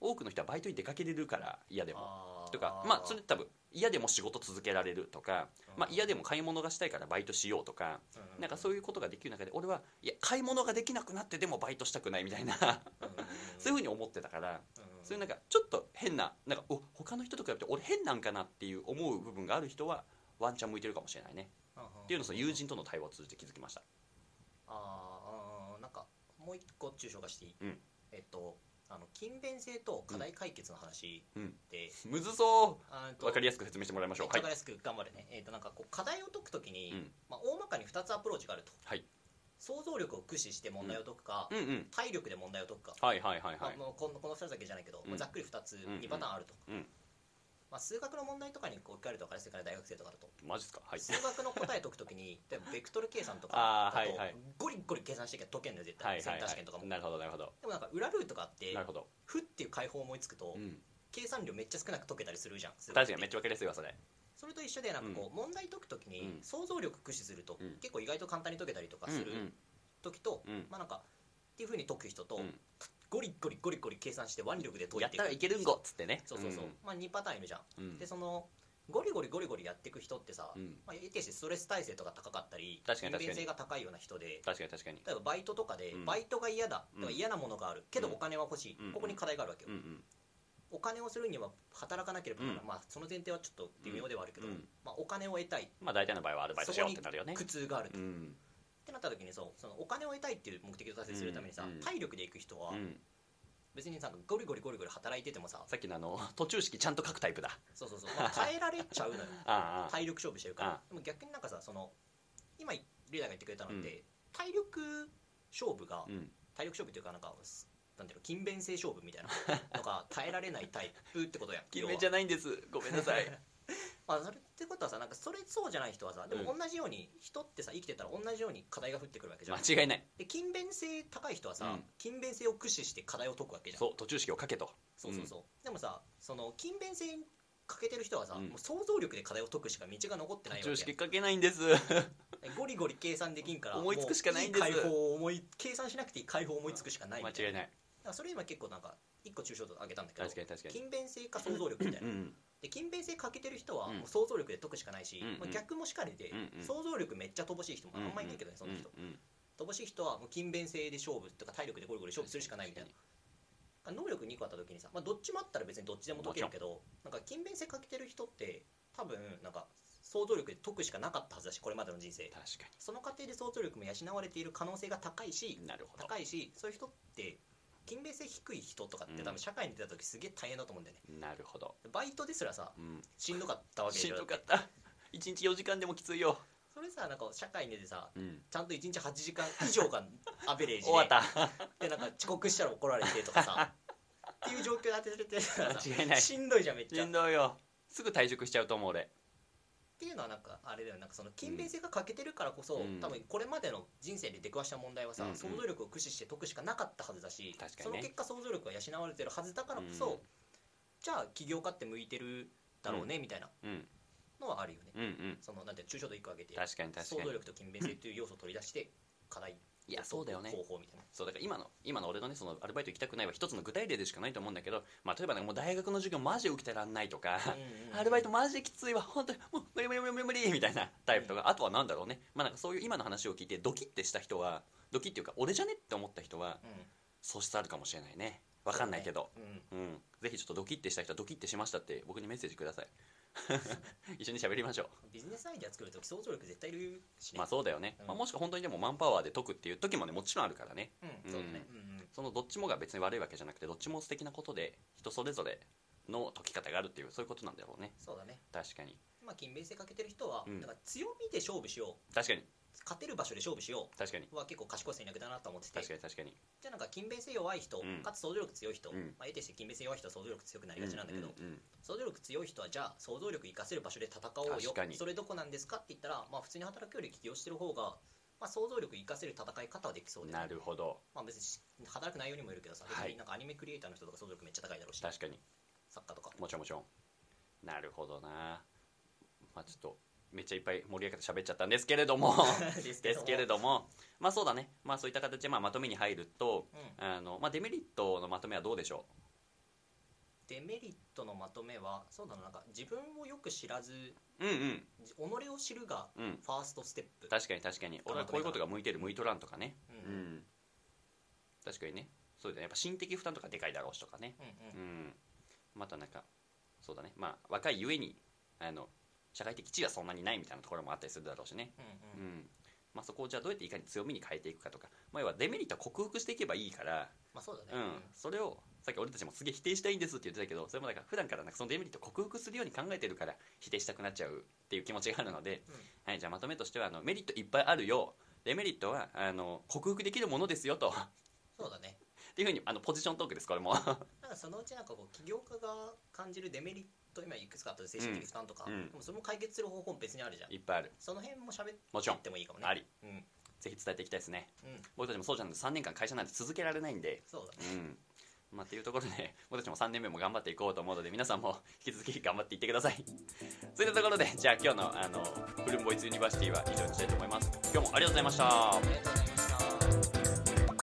多くの人はバイトに出かけれるから嫌でも。とかまあそれ多分嫌でも仕事続けられるとか、まあ、嫌でも買い物がしたいからバイトしようとかなんかそういうことができる中で俺はいや買い物ができなくなってでもバイトしたくないみたいな そういうふうに思ってたからそういうなんかちょっと変ななんかお他の人と比べて俺変なんかなっていう思う部分がある人はワンチャン向いてるかもしれないね。っていうのをその友人との対話を通じて気づきました。ああなんかもう一個抽象化していい、うん。えっとあの勤勉性と課題解決の話うん。で、むずそう。分かりやすく説明してもらいましょう。はい。めっちゃわかりやすく頑張るね、えっとなんかこう課題を解くときに、うん。まあ、大まかに2つアプローチがあると。はい。想像力を駆使して問題を解くか、うん。うん体力で問題を解くか、はいはいはいはい。このこの2つだけじゃないけど、うん。もうざっくり2つ、うん。2パターンあると、うんまあ、数学の問題とかにこう置かれると分かりやすいから大学生とかだと。マジっすか？はい。数学の答え解くときに 例えばベクトル計算とかだとゴリゴリ計算してきゃ解けんのよ絶対、センはいはい。はター試験とかも。いなるほどなるほど。でもなんか裏ルートがあってなるほど。負っていう解法を思いつくと、うん。計算量めっちゃ少なく解けたりするじゃん確かにめっちゃ分かりやすいわそれ。それと一緒でなんかこう、問題解くときにうん。想像力駆使すると、うん。結構意外と簡単に解けたりとかするうん時と、うん。まあなんかっていうふうに解く人と、うんゴリゴリゴリゴリ計算して腕力で解いてやったらいけるんご。っつってねそうそう。そう、まあ2パターンいるじゃん、うん。でそのゴリゴリゴリゴリやっていく人ってさ、うん。まあ、得てしてストレス耐性とか高かったり確かに確かに。性が高いような人で確かに確かに。例えばバイトとかで、うん。バイトが嫌だ、嫌なものがある。けどうんお金は欲しい、うん。ここに課題があるわけよ、うんうん。お金をするには働かなければならない、うん。まあその前提はちょっと微妙ではあるけど、うん。まあ、お金を得たい。まあ大体の場合はアルバイトしようってなるよね。苦痛があると、っうんてなった時にそうそのお金を得たいっていう目的を達成するためにさ、うん。体力でいく人はうん。別にさゴリゴリゴリゴリ働いててもささっきのあの途中式ちゃんと書くタイプだ。そうそうそう、まあ、耐えられちゃうのよ。ああ体力勝負してるから。あでも逆になんかさその今リーダーが言ってくれたのって、体力勝負が、うん。体力勝負っていうかなんかなんていうの勤勉性勝負みたいなのが耐えられないタイプってことや決め じゃないんです。ごめんなさい。ま あ、それってことはさなんかそれそうじゃない人はさでもう同じように、人ってさ生きてたら同じように課題が降ってくるわけじゃん。間違いない。で勤勉性高い人はさ、うん。勤勉性を駆使して課題を解くわけじゃん。そう途中式を書けと。そうそうそう。でもさその勤勉性に欠けてる人はさ、うん。もう想像力で課題を解くしか道が残ってないわけ途中式書けないんです。ゴリゴリ計算できんから思いつくしかないんです。もういい解法を思い計算しなくていい解法を思いつくしかないみたい違いない。だからそれ今結構なんか一個抽象度上げたんだけど確かに確かに。勤勉性か想像力みたいな、うんで勤勉性欠けてる人はうん。もう想像力で解くしかないし、うんうん。まあ、逆もしかりで、うんうん。想像力めっちゃ乏しい人もあんまりいないけどね、その人うんうん乏しい人はもう勤勉性で勝負とか体力でゴリゴリ勝負するしかないみたいな。能力2個あった時にさ、まあ、どっちもあったら別にどっちでも解けるけどなんか勤勉性欠けてる人って多分なんか想像力で解くしかなかったはずだしこれまでの人生。確かその過程で想像力も養われている可能性が高いし高いしそういう人って勤勉性低い人とかって多うん。分社会に出た時すげえ大変だと思うんだよね。なるほど。バイトですらさうん。しんどかったわけでしんしょどかった。一日4時間でもきついよ。それさなんか社会に出てさうん。ちゃんと1日8時間以上がアベレージで 終わった。でなんか遅刻したら怒られてとかさ っていう状況で当てられて間違いない。しんどいじゃんめっちゃ。っしんどいよ。すぐ退職しちゃうと思う俺ていうのはなんかあれだよなんかその勤勉性が欠けてるからこそ、うん。多分これまでの人生で出くわした問題はさ、うんうん。想像力を駆使して解くしかなかったはずだし、ね。その結果想像力が養われてるはずだからこそ、うん。じゃあ起業家って向いてるだろうね、みたいなうん。のはあるよね、うんうん。そのなんて抽象度1個上げて想像力と勤勉性という要素を取り出して課題いやそうだよね。方法みたいな。そうだから今の今の俺のねそのアルバイト行きたくないは一つの具体例でしかないと思うんだけど、まあ、例えばねもう大学の授業マジで受けてらんないとか、うんうんアルバイトマジできついわ本当にもう無理無理無理無理無理みたいなタイプとかあとはなんだろうね。まあなんかそういう今の話を聞いてドキッてした人はドキっていうか俺じゃねって思った人はうん。素質あるかもしれないねわかんないけど。うんうん。うん、ぜひちょっとドキッてした人はドキッてしましたって僕にメッセージください。一緒に喋りましょビジネスアイデア作るとき想像力絶対いるしうね。まあそうだよね、うん。まあ、もしくは本当にでもマンパワーで解くっていう時もねもちろんあるからね。うん。そうだね、うんうん。そのどっちもが別に悪いわけじゃなくてどっちも素敵なことで人それぞれの解き方があるっていうそういうことなんだろうね。そうだね。確かにまあ勤勉性欠けてる人は、うん。だから強みで勝負しよう。確かに。勝てる場所で勝負しよ確かに。うは結構賢い戦略だなと思ってて。確かに確かに。じゃあなんか勤勉性弱い人、うん。かつ想像力強い人、うん。まあ、得てして勤勉性弱い人は想像力強くなりがちなんだけど、うんうんうん想像力強い人はじゃあ想像力活かせる場所で戦おうよ。確かに。それどこなんですかって言ったら、まあ、普通に働くより起業してる方がまあ、想像力活かせる戦い方はできそうで、なるほど。まあ、別にし働く内容にもよるけどさ、はい。別になんかアニメクリエイターの人とか想像力めっちゃ高いだろうし。確かに。作家とか。もちろんもちろん。なるほどなまあちょっとめっちゃいっぱい盛り上げて喋っちゃったんですけれ ども。ですけれども。まあそうだね。まあそういった形でまあまとめに入るとうん。あの、まあ、デメリットのまとめはどうでしょデメリットのまとめはそうだななんか自分をよく知らずううんうん。じ己を知るがうん。ファーストステップ、確かに確かに。俺はこういうことが向いてる向いとらんとかね。うん。うん。確かにね。そうだね。やっぱ心的負担とかでかいだろうしとかね。うんうん。うん。またなんかそうだね。まあ若いゆえにあの社会的地位はそんなにないみたいなところもあったりするだろうしね。うんうん。うん。まあ、そこをじゃあどうやっていかに強みに変えていくかとか、まあ、要はデメリットは克服していけばいいから、まあそうだね、うん、それをさっき俺たちもすげえ否定したいんですって言ってたけどそれもなんか普段からなんかそのデメリットを克服するように考えてるから否定したくなっちゃうっていう気持ちがあるので、うん。はい、じゃあまとめとしてはあのメリットいっぱいあるよ。デメリットはあの克服できるものですよと。そうだね。っていうふうにあのポジショントークですこれも。なんかそのうちなんかこう起業家が感じるデメリット今いくつかあった精神的負担とか、うん。うんでもそれも解決する方法も別にあるじゃん。いっぱいある。その辺も喋ってもちろん。いってもいいかもね。あり。うん。うんぜひ伝えていきたいですね。僕たちもそうじゃないと3年間会社なんて続けられないんで。そうだね。うん。まあ、っていうところで僕たちも3年目も頑張っていこうと思うので皆さんも引き続き頑張っていってください。そういったところでじゃあ今日のあのフルンボイスユニバーシティは以上にしたいと思います。今日もありがとうございました。ありがとうございました